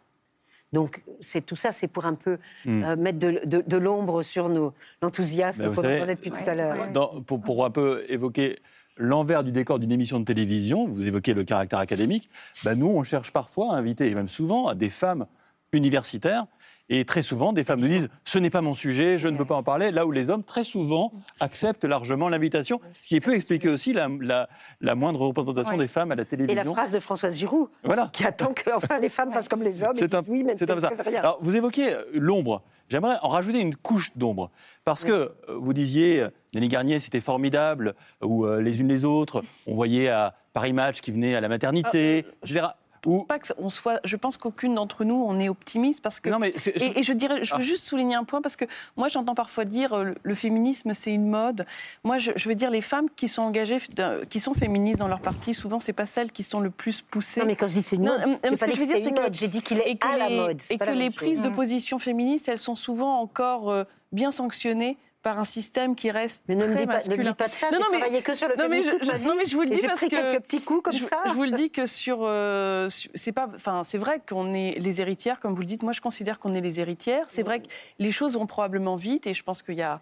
Donc, c'est tout ça, c'est pour un peu Hmm. euh, mettre de, de- de l'ombre sur nos, l'enthousiasme vous qu'on entendait depuis tout à l'heure. Pour, pour un peu évoquer l'envers du décor d'une émission de télévision, vous évoquez le caractère académique, bah nous, on cherche parfois à inviter, et même souvent, à des femmes universitaires. Et très souvent, des femmes nous disent Ce n'est pas mon sujet, je ne veux pas en parler. Là où les hommes, très souvent, acceptent largement l'invitation. Ce qui peut expliquer aussi la, la- la moindre représentation Ouais. des femmes à la Et télévision. la phrase de Françoise Giroud, Voilà. qui attend que enfin, les femmes fassent comme les hommes. et C'est un, disent oui, même c'est si rien. Alors, vous évoquez euh, l'ombre. J'aimerais en rajouter une couche d'ombre. Parce que euh, vous disiez, euh, Denis Garnier, c'était formidable, ou euh, les unes les autres. On voyait à Paris Match qui venait à la maternité, etc. Ou... Pas que on soit, je pense qu'aucune d'entre nous, on est optimiste parce que. Non, mais et, et je dirais, je veux Ah. juste souligner un point parce que moi, j'entends parfois dire euh, le, le féminisme, c'est une mode. Moi, je, je veux dire les femmes qui sont engagées, euh, qui sont féministes dans leur parti, souvent, c'est pas celles qui sont le plus poussées. Non, mais quand je dis c'est une Non, mode, euh, j'ai ce pas que dit je veux dire, c'est une que mode, j'ai dit qu'il est à la mode, Et que les prises chose. de Mm. position féministes, elles sont souvent encore euh, bien sanctionnées par un système qui reste Mais ne me dis pas- ne me dis pas de ça, j'ai travaillé que sur le non, mais je, non, mais je vous le dis j'ai parce pris que quelques petits coups comme je, ça. Je vous le dis que sur, euh, c'est pas, enfin, c'est vrai qu'on est les héritières, comme vous le dites. Moi, je considère qu'on est les héritières. C'est vrai que les choses vont probablement vite, et je pense qu'il y a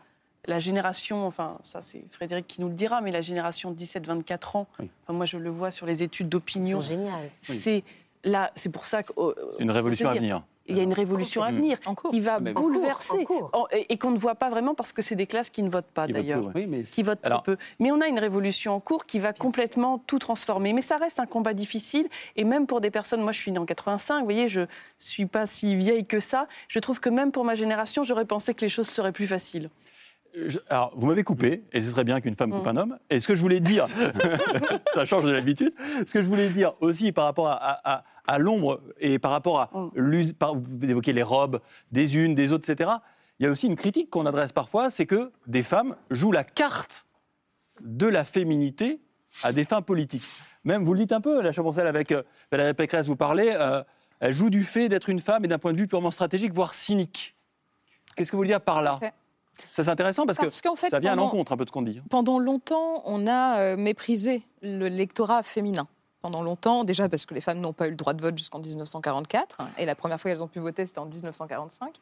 la génération, enfin, ça c'est Frédéric qui nous le dira, mais la génération de 17-24 ans, enfin, moi je le vois sur les études d'opinion. Ils sont géniales. C'est là, c'est pour ça que. C'est une révolution à venir. Il y a une révolution à venir qui va mais- bouleverser En- et, et qu'on ne voit pas vraiment parce que c'est des classes qui ne votent pas Qui votent d'ailleurs, qui votent Alors- très peu. Mais on a une révolution en cours qui va complètement tout transformer. Mais ça reste un combat difficile et même pour des personnes, moi je suis née en 85, vous voyez, je suis pas si vieille que ça. Je trouve que même pour ma génération, j'aurais pensé que les choses seraient plus faciles. Je- alors, vous m'avez coupé, et c'est très bien qu'une femme coupe Mm. un homme. Et ce que je voulais dire, ça change de l'habitude, ce que je voulais dire aussi par rapport à, à- à- à l'ombre et par rapport à Mm. l'us- vous évoquez les robes des unes, des autres, etc. Il y a aussi une critique qu'on adresse parfois, c'est que des femmes jouent la carte de la féminité à des fins politiques. Même, vous le dites un peu, la Chaboncelle, avec euh, Valérie Pécresse, vous parlez, euh, elle joue du fait d'être une femme et d'un point de vue purement stratégique, voire cynique. Qu'est-ce que vous voulez dire par là? Ça, c'est intéressant parce, fait, ça vient à l'encontre un peu de ce qu'on dit. Pendant longtemps, on a euh, méprisé le lectorat féminin. Pendant longtemps, déjà parce que les femmes n'ont pas eu le droit de vote jusqu'en 1944, et la première fois qu'elles ont pu voter, c'était en 1945.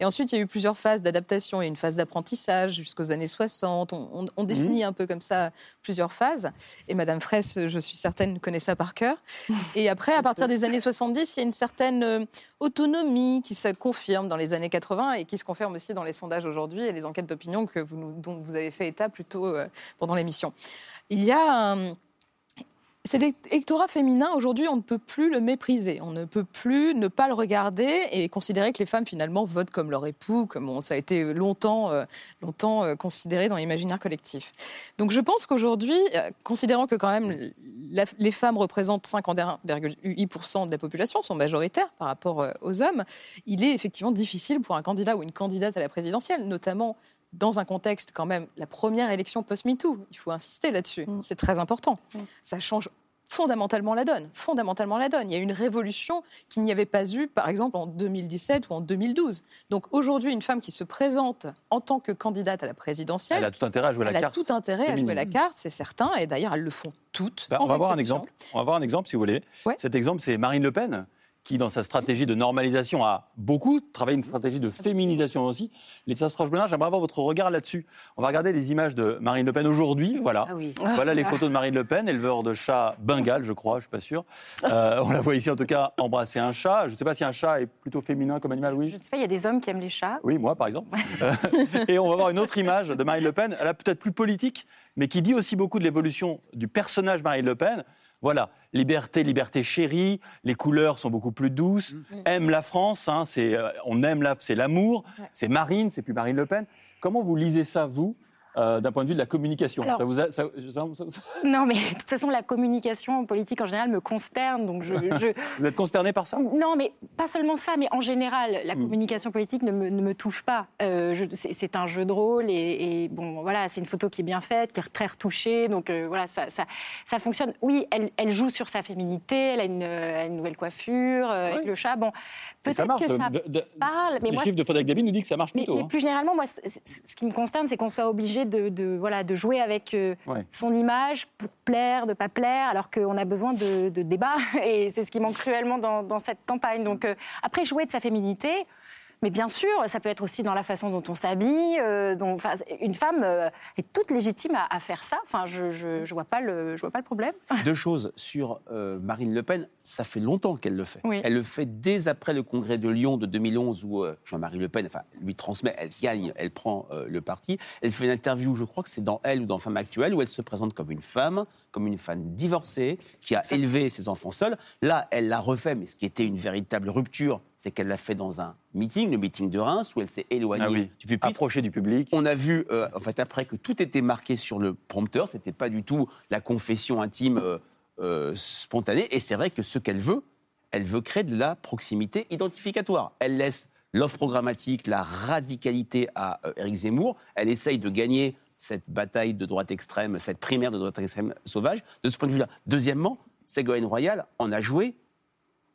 Et ensuite, il y a eu plusieurs phases d'adaptation et une phase d'apprentissage jusqu'aux années 60. On, on- on définit un peu comme ça plusieurs phases. Et Madame Fraisse, je suis certaine, connaît ça par cœur. Et après, à partir des années 70, il y a une certaine euh, autonomie qui se confirme dans les années 80 et qui se confirme aussi dans les sondages aujourd'hui et les enquêtes d'opinion que vous dont vous avez fait état plutôt euh, pendant l'émission. Il y a un... Cet électorat féminin, aujourd'hui, on ne peut plus le mépriser. On ne peut plus ne pas le regarder et considérer que les femmes, finalement, votent comme leur époux, comme ça a été longtemps, euh, longtemps euh, considéré dans l'imaginaire collectif. Donc je pense qu'aujourd'hui, euh, considérant que quand même les femmes représentent 51,8% de la population, sont majoritaires par rapport aux hommes, il est effectivement difficile pour un candidat ou une candidate à la présidentielle, notamment dans un contexte quand même, la première élection post-MeToo, il faut insister là-dessus, c'est très important. Ça change fondamentalement la donne, fondamentalement la donne. Il y a une révolution qu'il n'y avait pas eu, par exemple, en 2017 ou en 2012. Donc aujourd'hui, une femme qui se présente en tant que candidate à la présidentielle, Elle a tout intérêt à jouer la elle carte. a tout intérêt à jouer la carte, c'est certain, et d'ailleurs, elles le font toutes, Bah, sans on va voir un exemple. On va voir un exemple, si vous voulez. Cet exemple, c'est Marine Le Pen, qui, dans sa stratégie de normalisation, a beaucoup travaillé une stratégie de féminisation aussi. Les Bernard, j'aimerais avoir votre regard là-dessus. On va regarder les images de Marine Le Pen aujourd'hui. Voilà. Ah oui. Voilà les photos de Marine Le Pen, éleveur de chats bengale, je crois, je suis pas sûr. Euh, on la voit ici, en tout cas, embrasser un chat. Je ne sais pas si un chat est plutôt féminin comme animal, oui. Je ne sais pas, il y a des hommes qui aiment les chats. Oui, moi, par exemple. Euh, et on va voir une autre image de Marine Le Pen. Elle peut-être plus politique, mais qui dit aussi beaucoup de l'évolution du personnage Marine Le Pen. Voilà, liberté, liberté chérie, les couleurs sont beaucoup plus douces, aime la France, hein, c'est, euh, on aime la, c'est l'amour, c'est Marine, c'est plus Marine Le Pen. Comment vous lisez ça, vous? Euh, d'un point de vue de la communication. Alors- ça vous a- ça- ça- ça- ça- Non, mais de toute façon, la communication politique en général me consterne. Donc je, je- vous êtes consterné par ça Non, mais pas seulement ça, mais en général, la Hmm. communication politique ne me, ne me touche pas. Euh, c'est un jeu de rôle et, et bon, voilà, c'est une photo qui est bien faite, qui est très retouchée, donc euh, voilà, ça, ça, ça fonctionne. Oui, elle, elle joue sur sa féminité, elle a une, nouvelle coiffure avec le chat. Bon, peut-être que ça De- de- parle, mais les moi, chiffres de Frédéric David nous disent que ça marche mais, plutôt. mais hein. plus généralement, moi, ce qui me concerne, c'est qu'on soit obligé de, de, voilà, de jouer avec euh, Ouais. son image pour plaire, de pas plaire, alors qu'on a besoin de, de débat. Et c'est ce qui manque cruellement dans, dans cette campagne. Donc, euh, après, jouer de sa féminité. Mais bien sûr, ça peut être aussi dans la façon dont on s'habille. euh, enfin, une femme euh, est toute légitime à, à faire ça. Enfin, je, je, je vois pas le, je vois pas le problème. Deux choses sur euh, Marine Le Pen. Ça fait longtemps qu'elle le fait. Oui. Elle le fait dès après le congrès de Lyon de 2011 où Jean-Marie Le Pen enfin, lui transmet, elle gagne, elle prend le parti. Elle fait une interview, je crois que c'est dans Elle ou dans Femme Actuelle, où elle se présente comme une femme, comme une femme divorcée, qui a élevé ses enfants seule. Là, elle l'a refait, mais ce qui était une véritable rupture, c'est qu'elle l'a fait dans un meeting, le meeting de Reims, où elle s'est éloignée Ah oui. du pupitre. Approché du public. On a vu, euh, en fait, après que tout était marqué sur le prompteur, c'était pas du tout la confession intime euh, euh, spontanée. Et c'est vrai que ce qu'elle veut, elle veut créer de la proximité identificatoire. Elle laisse l'offre programmatique, la radicalité à Éric Zemmour. Elle essaye de gagner cette bataille de droite extrême, cette primaire de droite extrême sauvage. De ce point de vue-là. Deuxièmement, Ségolène Royal en a joué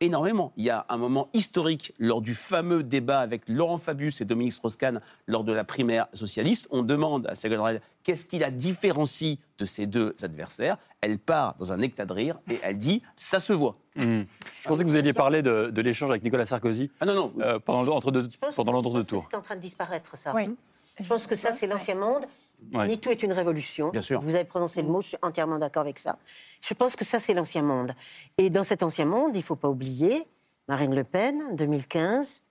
énormément. Il y a un moment historique lors du fameux débat avec Laurent Fabius et Dominique Strauss-Kahn lors de la primaire socialiste. On demande à Ségolène Royal qu'est-ce qui la différencie de ces deux adversaires. Elle part dans un éclat de rire et elle dit ça se voit. Hmm. Je pensais que vous alliez parler de, de l'échange avec Nicolas Sarkozy Ah non, non. euh, pendant, le- entre deux- pendant l'entre-deux-tours. C'est en train de disparaître, ça. Oui. Je pense que ça, c'est l'ancien monde. Ouais. MeToo est une révolution. Bien sûr. Vous avez prononcé le mot, je suis entièrement d'accord avec ça. Je pense que ça, c'est l'ancien monde. Et dans cet ancien monde, il ne faut pas oublier Marine Le Pen, 2015,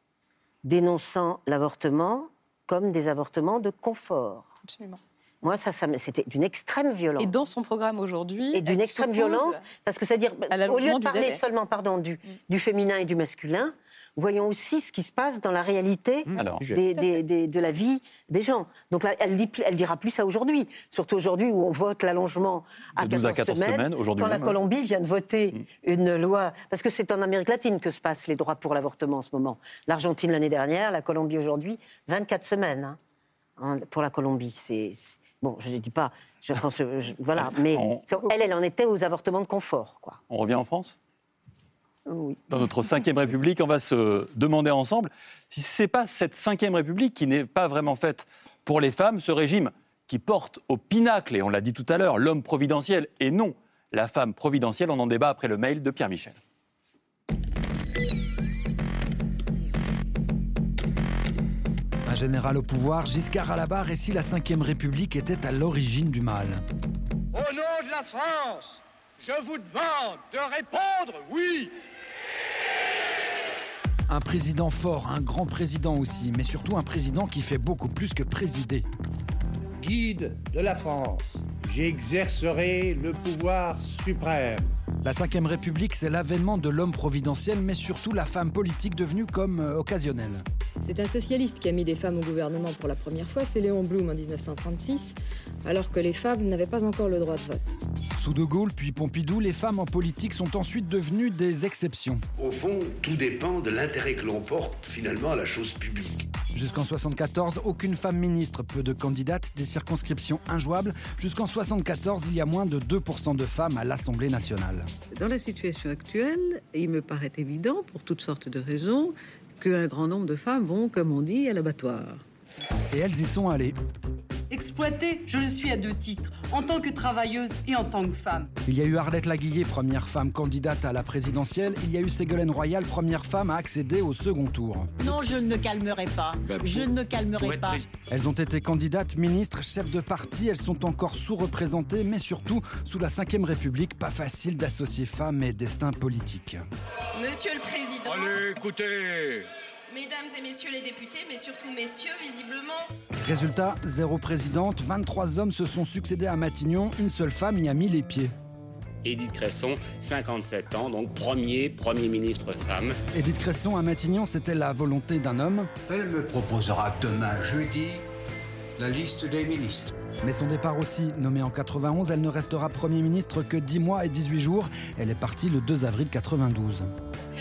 dénonçant l'avortement comme des avortements de confort. Absolument. Moi, ça, c'était d'une extrême violence. Et dans son programme aujourd'hui, Et d'une extrême violence, parce que c'est-à-dire, au lieu de parler délai. seulement pardon, du, du féminin et du masculin, voyons aussi ce qui se passe dans la réalité Alors, des- des- des- de la vie des gens. Donc là, elle, dit, elle dira plus ça aujourd'hui, surtout aujourd'hui où on vote l'allongement à De 12 à 14, 14 semaines, aujourd'hui quand la même. Colombie vient de voter une loi, parce que c'est en Amérique latine que se passent les droits pour l'avortement en ce moment. L'Argentine l'année dernière, la Colombie aujourd'hui, 24 semaines hein, hein, pour la Colombie. C'est- bon, je ne dis pas, je pense, je- voilà, mais On- elle, elle en était aux avortements de confort, quoi. on revient en France? Oui. Dans notre cinquième République, on va se demander ensemble si ce n'est pas cette cinquième République qui n'est pas vraiment faite pour les femmes, ce régime qui porte au pinacle, et on l'a dit tout à l'heure, l'homme providentiel et non la femme providentielle. On en débat après le mail de Pierre Michel. Un général au pouvoir, Giscard à la barre, et si la Ve République était à l'origine du mal? Au nom de la France, je vous demande de répondre oui. Un président fort, un grand président aussi, mais surtout un président qui fait beaucoup plus que présider. Guide de la France, j'exercerai le pouvoir suprême. La Ve République, c'est l'avènement de l'homme providentiel, mais surtout la femme politique devenue comme euh, occasionnelle. C'est un socialiste qui a mis des femmes au gouvernement pour la première fois, c'est Léon Blum en 1936, alors que les femmes n'avaient pas encore le droit de vote. Sous De Gaulle puis Pompidou, les femmes en politique sont ensuite devenues des exceptions. Au fond, tout dépend de l'intérêt que l'on porte finalement à la chose publique. Jusqu'en 74, aucune femme ministre, peu de candidates, des circonscriptions injouables. Jusqu'en 74, il y a moins de 2% de femmes à l'Assemblée nationale. Dans la situation actuelle, il me paraît évident, pour toutes sortes de raisons, qu'un grand nombre de femmes vont, comme on dit, à l'abattoir. Et elles y sont allées. Exploitée, je le suis à deux titres, en tant que travailleuse et en tant que femme. Il y a eu Arlette Laguillet, première femme candidate à la présidentielle. Il y a eu Ségolène Royal, première femme à accéder au second tour. Non, je ne me calmerai pas. Je ne me calmerai pas. Elles ont été candidates, ministres, chefs de parti. Elles sont encore sous-représentées, mais surtout, sous la Ve République, pas facile d'associer femmes et destin politique. Monsieur le Président, Allez, écoutez. Mesdames et Messieurs les députés, mais surtout Messieurs, visiblement, Résultat, zéro présidente, 23 hommes se sont succédés à Matignon, une seule femme y a mis les pieds. Édith Cresson, 57 ans, donc premier Premier ministre femme. Édith Cresson à Matignon, c'était la volonté d'un homme. Elle me proposera demain jeudi la liste des ministres. Mais son départ aussi, nommée en 91, elle ne restera Premier ministre que 10 mois et 18 jours. Elle est partie le 2 avril 92.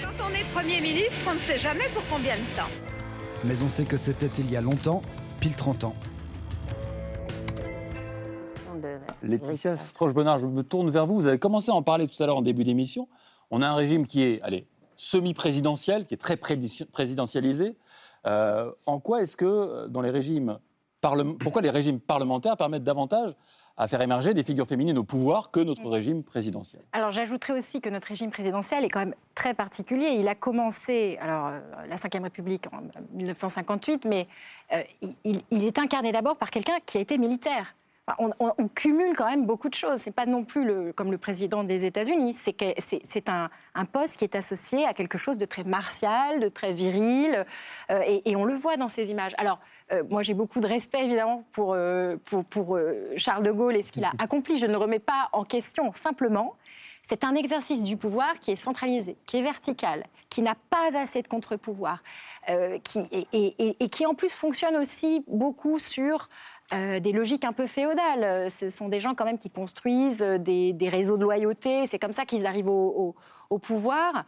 Quand on est Premier ministre, on ne sait jamais pour combien de temps. Mais on sait que c'était il y a longtemps, pile 30 ans. Laetitia Stroche-Bonnard, je me tourne vers vous. Vous avez commencé à en parler tout à l'heure en début d'émission. On a un régime qui est, allez, semi-présidentiel, qui est très présidentialisé. Euh, en quoi est-ce que euh, dans les régimes parle- pourquoi les régimes parlementaires permettent davantage à faire émerger des figures féminines au pouvoir que notre régime présidentiel? Alors j'ajouterais aussi que notre régime présidentiel est quand même très particulier. Il a commencé, alors euh, la Ve République en 1958, mais euh, il, il est incarné d'abord par quelqu'un qui a été militaire. Enfin, on, on- on cumule quand même beaucoup de choses. C'est pas non plus le, comme le président des États-Unis. C'est un poste qui est associé à quelque chose de très martial, de très viril, euh, et, et on le voit dans ces images. Alors euh, moi j'ai beaucoup de respect évidemment pour euh, pour, pour, euh, Charles de Gaulle et ce qu'il a accompli. Je ne remets pas en question. Simplement, c'est un exercice du pouvoir qui est centralisé, qui est vertical, qui n'a pas assez de contre-pouvoir, qui, et, et- et- et qui en plus fonctionne aussi beaucoup sur euh, des logiques un peu féodales. Ce sont des gens quand même qui construisent des, des réseaux de loyauté. C'est comme ça qu'ils arrivent au, au- au pouvoir.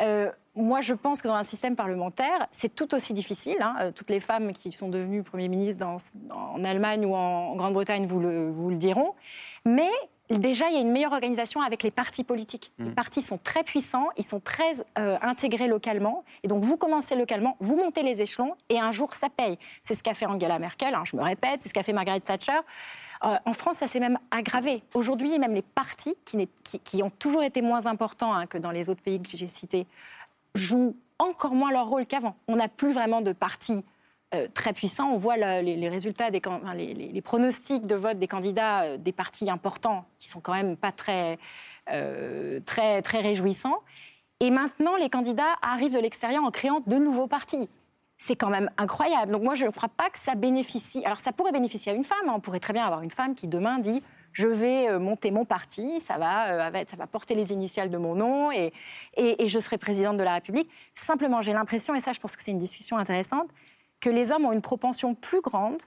Euh, moi, je pense que dans un système parlementaire, c'est tout aussi difficile. hein. Euh, Toutes les femmes qui sont devenues Premier ministre dans- en Allemagne ou en Grande-Bretagne vous le, vous le diront. Mais déjà, il y a une meilleure organisation avec les partis politiques. Les partis sont très puissants, ils sont très euh, intégrés localement. Et donc, vous commencez localement, vous montez les échelons, et un jour, ça paye. C'est ce qu'a fait Angela Merkel, hein, je me répète, c'est ce qu'a fait Margaret Thatcher. Euh, en France, ça s'est même aggravé. Aujourd'hui, même les partis, qui, n'est- qui- qui ont toujours été moins importants hein, que dans les autres pays que j'ai cités, jouent encore moins leur rôle qu'avant. On n'a plus vraiment de partis euh, très puissants. On voit les, résultats, les pronostics de vote des candidats euh, des partis importants, qui sont quand même pas très, euh, très, très réjouissants. Et maintenant, les candidats arrivent de l'extérieur en créant de nouveaux partis. C'est quand même incroyable. Donc moi, je ne crois pas que ça bénéficie. Alors ça pourrait bénéficier à une femme. hein. On pourrait très bien avoir une femme qui demain dit je vais euh, monter mon parti, ça va, euh, avec- ça va porter les initiales de mon nom et, et, et je serai présidente de la République. Simplement, j'ai l'impression, et ça, je pense que c'est une discussion intéressante, que les hommes ont une propension plus grande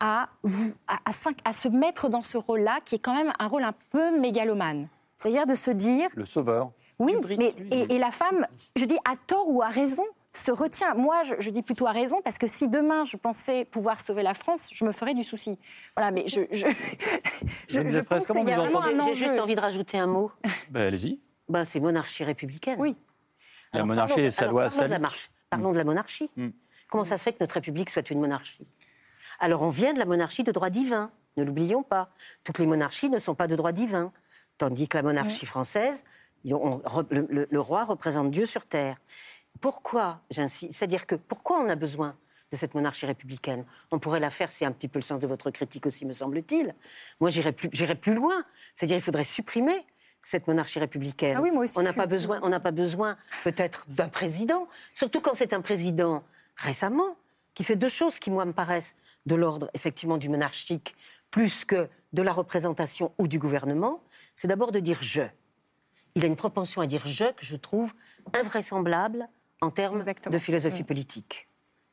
à, vous- à, à s'in- à se mettre dans ce rôle-là, qui est quand même un rôle un peu mégalomane. C'est-à-dire de se dire Le sauveur. oui, mais et, et la femme, je dis à tort ou à raison, se retient. Moi, je, je dis plutôt à raison, parce que si demain je pensais pouvoir sauver la France, je me ferais du souci. Voilà, mais je, je, je, je pense qu'il y a vous vraiment un entendez J'ai juste enjeu. envie de rajouter un mot. Ben, Allez-y. Ben, c'est monarchie républicaine. Oui. La monarchie et sa loi parlons de la, marche- parlons de la monarchie. Comment ça se fait que notre République soit une monarchie? Alors, on vient de la monarchie de droit divin, ne l'oublions pas. Toutes les monarchies ne sont pas de droit divin. Tandis que la monarchie française, on- on- le, le- le roi représente Dieu sur terre. Pourquoi, j'insiste, c'est-à-dire que pourquoi on a besoin de cette monarchie républicaine? On pourrait la faire, c'est un petit peu le sens de votre critique aussi, me semble-t-il. Moi, j'irais plus, j'irais plus loin. C'est-à-dire il faudrait supprimer cette monarchie républicaine. Ah oui, moi aussi, on n'a pas besoin, on n'a pas besoin peut-être d'un président, surtout quand c'est un président récemment qui fait deux choses qui moi me paraissent de l'ordre effectivement du monarchique plus que de la représentation ou du gouvernement. C'est d'abord de dire je. Il a une propension à dire je que je trouve invraisemblable en termes de philosophie Mm. politique.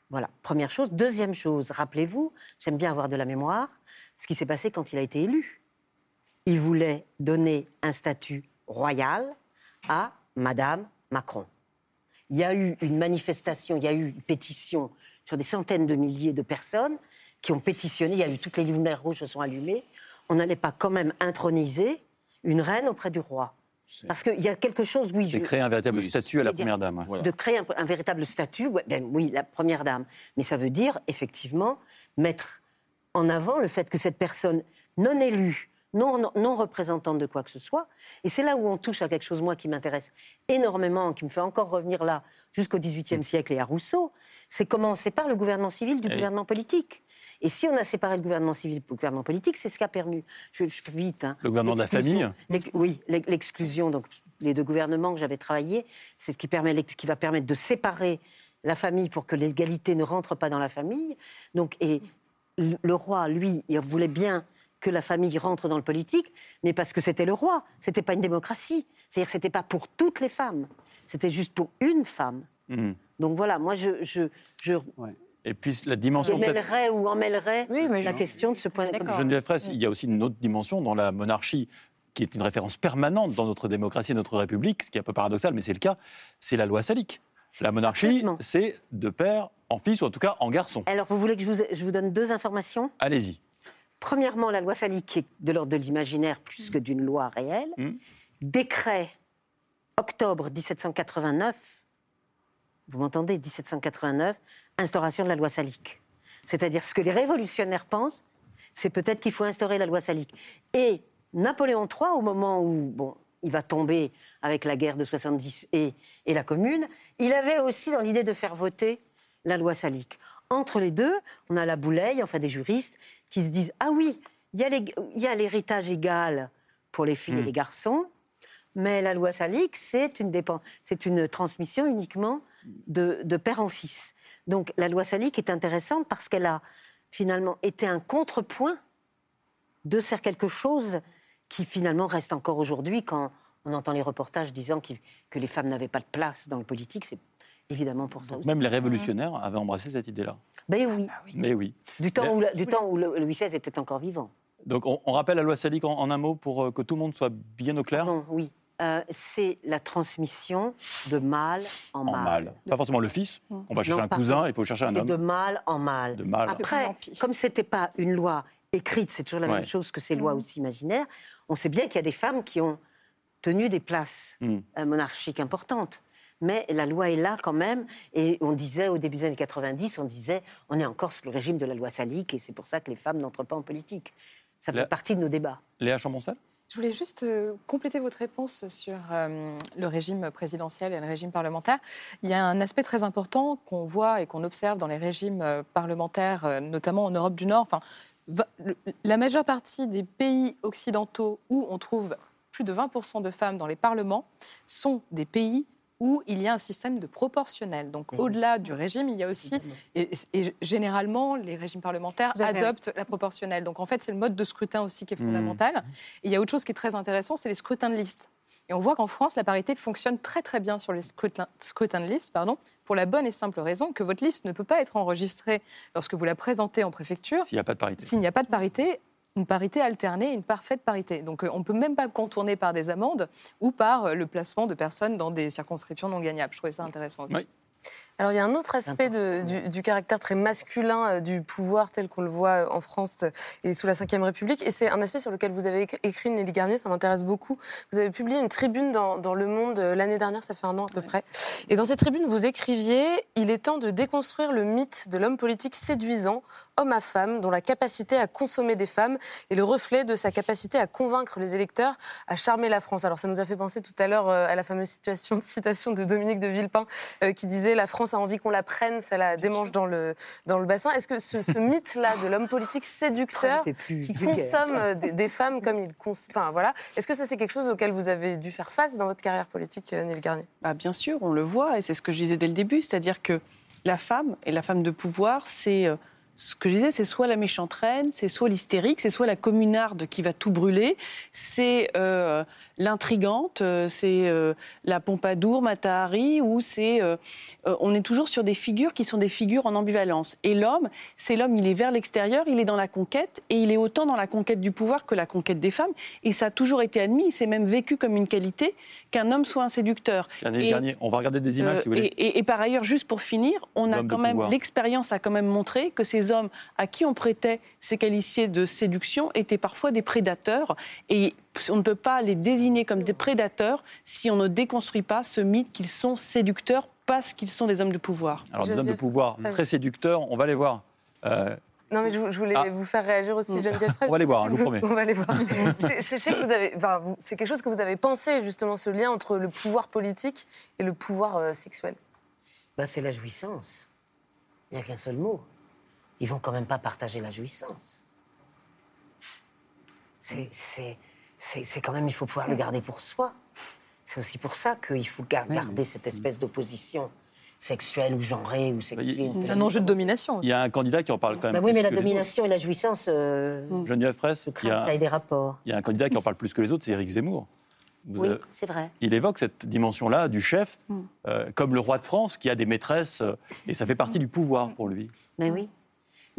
Voilà, première chose. Deuxième chose, rappelez-vous, j'aime bien avoir de la mémoire, ce qui s'est passé quand il a été élu. Il voulait donner un statut royal à Madame Macron. Il y a eu une manifestation, il y a eu une pétition sur des centaines de milliers de personnes qui ont pétitionné, il y a eu toutes les lumières rouges se sont allumées. On n'allait pas quand même introniser une reine auprès du roi. Parce qu'il y a quelque chose, oui. Je- créer un véritable statut à la première dame. de créer un, un véritable statut, ouais, ben oui, la première dame. Mais ça veut dire, effectivement, mettre en avant le fait que cette personne non élue, non, non, représentante de quoi que ce soit, et c'est là où on touche à quelque chose, moi, qui m'intéresse énormément, qui me fait encore revenir là, jusqu'au XVIIIe siècle et à Rousseau, c'est comment on sépare le gouvernement civil du Eh oui. gouvernement politique. Et si on a séparé le gouvernement civil du gouvernement politique, c'est ce qui a permis, je, je fais vite, hein, Le gouvernement de la famille. Oui, l'ex- l'exclusion, donc les deux gouvernements que j'avais travaillé, c'est ce qui, permet, qui va permettre de séparer la famille pour que l'égalité ne rentre pas dans la famille. Donc, et le roi, lui, il voulait bien que la famille rentre dans le politique, mais parce que c'était le roi, c'était pas une démocratie. C'est-à-dire, c'était pas pour toutes les femmes, c'était juste pour une femme. Mhm. Donc voilà, moi, je, je, je, Et puis la dimension démêlerait ou emmêlerait la question de ce point de vue. Geneviève Fraisse, il y a aussi une autre dimension dans la monarchie qui est une référence permanente dans notre démocratie et notre République, ce qui est un peu paradoxal, mais c'est le cas, c'est la loi salique. La monarchie, c'est de père en fils, ou en tout cas en garçon. Alors, vous voulez que je vous, je vous donne deux informations? Allez-y. Premièrement, la loi Salique, qui est de l'ordre de l'imaginaire plus que d'une loi réelle. Hmm. Décret, octobre 1789, vous m'entendez, 1789, instauration de la loi Salique. C'est-à-dire ce que les révolutionnaires pensent, c'est peut-être qu'il faut instaurer la loi Salique. Et Napoléon III, au moment où bon, il va tomber avec la guerre de 70 et, et la Commune, il avait aussi dans l'idée de faire voter la loi Salique. Entre les deux, on a la Bouleille, enfin des juristes, qui se disent Ah oui, il y a l'héritage égal pour les filles et Hmm. les garçons, mais la loi Salique, c'est une, transmission uniquement de, de père en fils. Donc la loi Salique est intéressante parce qu'elle a finalement été un contrepoint de faire quelque chose qui finalement reste encore aujourd'hui quand on entend les reportages disant que les femmes n'avaient pas de place dans le politique. C'est évidemment pour ça aussi. Même les révolutionnaires avaient embrassé cette idée-là. Ben oui. Mais oui. Du temps, Mais- où, la- du temps où le- Louis XVI était encore vivant. Donc on, on rappelle la loi salique en, en un mot pour euh, que tout le monde soit bien au clair? Non, oui. Euh, c'est la transmission de mâle en En mâle. Pas forcément le fils. On va chercher Non, un cousin, il faut chercher un homme. de mâle en mâle. De mâle. Après, comme c'était pas une loi écrite, c'est toujours la Ouais. même chose que ces lois aussi imaginaires, on sait bien qu'il y a des femmes qui ont tenu des places Hmm. euh, monarchiques importantes. Mais la loi est là quand même, et on disait au début des années 90, on disait on est encore sous le régime de la loi salique, et c'est pour ça que les femmes n'entrent pas en politique. Ça fait partie de nos débats. Léa Chamboncel? Je voulais juste euh, compléter votre réponse sur euh, le régime présidentiel et le régime parlementaire. Il y a un aspect très important qu'on voit et qu'on observe dans les régimes euh, parlementaires, notamment en Europe du Nord. Enfin, la majeure partie des pays occidentaux où on trouve plus de 20% de femmes dans les parlements sont des pays où il y a un système de proportionnel. Donc, au-delà du régime, il y a aussi, et, et généralement, les régimes parlementaires adoptent la proportionnelle. Donc, en fait, c'est le mode de scrutin aussi qui est Mmh. fondamental. Et il y a autre chose qui est très intéressant, c'est les scrutins de liste. Et on voit qu'en France, la parité fonctionne très très bien sur les scrutins, scrutins de liste, pardon, pour la bonne et simple raison que votre liste ne peut pas être enregistrée lorsque vous la présentez en préfecture S'il n'y a pas de parité. s'il n'y a pas de parité, une parité alternée, une parfaite parité. Donc euh, on ne peut même pas contourner par des amendes ou par euh, le placement de personnes dans des circonscriptions non gagnables. Je trouvais ça intéressant aussi. Alors il y a un autre aspect de- du, du caractère très masculin euh, du pouvoir tel qu'on le voit euh, en France et sous la Ve République, et c'est un aspect sur lequel vous avez écrit- Nelly Garnier, ça m'intéresse beaucoup. Vous avez publié une tribune dans, dans Le Monde euh, l'année dernière, ça fait un an à peu près, et dans cette tribune vous écriviez « Il est temps de déconstruire le mythe de l'homme politique séduisant, homme à femme, dont la capacité à consommer des femmes est le reflet de sa capacité à convaincre les électeurs, à charmer la France ». Alors ça nous a fait penser tout à l'heure à la fameuse situation, citation de Dominique de Villepin euh, qui disait la France a envie qu'on la prenne, ça la démange dans le, dans le bassin. Est-ce que ce, ce mythe-là de l'homme politique séducteur qui consomme euh, des, des femmes comme il consomme, enfin voilà, est-ce que ça c'est quelque chose auquel vous avez dû faire face dans votre carrière politique, euh, Neil Garnier? Bah, bien sûr, on le voit, et c'est ce que je disais dès le début, c'est-à-dire que la femme et la femme de pouvoir, c'est euh, ce que je disais, c'est soit la méchante reine, c'est soit l'hystérique, c'est soit la communarde qui va tout brûler, c'est euh, l'intrigante, euh, c'est euh, la Pompadour, Matahari, ou c'est. euh, on est toujours sur des figures qui sont des figures en ambivalence. Et l'homme, c'est l'homme, il est vers l'extérieur, il est dans la conquête, et il est autant dans la conquête du pouvoir que la conquête des femmes. Et ça a toujours été admis, c'est même vécu comme une qualité qu'un homme soit un séducteur. Et- on va regarder des images euh, si vous voulez. et, et- et par ailleurs, juste pour finir, on a quand même l'expérience a quand même montré que ces hommes à qui on prêtait ces qualités de séduction étaient parfois des prédateurs et on ne peut pas les désigner comme des prédateurs si on ne déconstruit pas ce mythe qu'ils sont séducteurs parce qu'ils sont des hommes de pouvoir. Alors des hommes de pouvoir très séducteurs, on va les voir. Euh, Non, mais je, je voulais Ah. vous faire réagir aussi, Geneviève. On va les voir, hein, je vous promets. On va les voir. je, je sais que vous avez. Enfin, c'est quelque chose que vous avez pensé, justement, ce lien entre le pouvoir politique et le pouvoir euh, sexuel. Bah, c'est la jouissance. Il n'y a qu'un seul mot. Ils vont quand même pas partager la jouissance. C'est, c'est, c'est, c'est quand même, il faut pouvoir le garder pour soi. C'est aussi pour ça qu'il faut gar- garder cette espèce d'opposition sexuelle ou genrée ou sexuelle. Un enjeu de domination. Il y a un candidat qui en parle quand même. Bah oui, plus mais la domination et la jouissance, euh, autres. Geneviève Fraisse, il y, ça a a, des rapports. il y a un candidat qui en parle plus que les autres, c'est Éric Zemmour. Vous Oui, avez- c'est vrai. Il évoque cette dimension-là du chef, Mm. euh, comme le roi de France qui a des maîtresses, euh, et ça fait partie du pouvoir pour lui. Mais oui.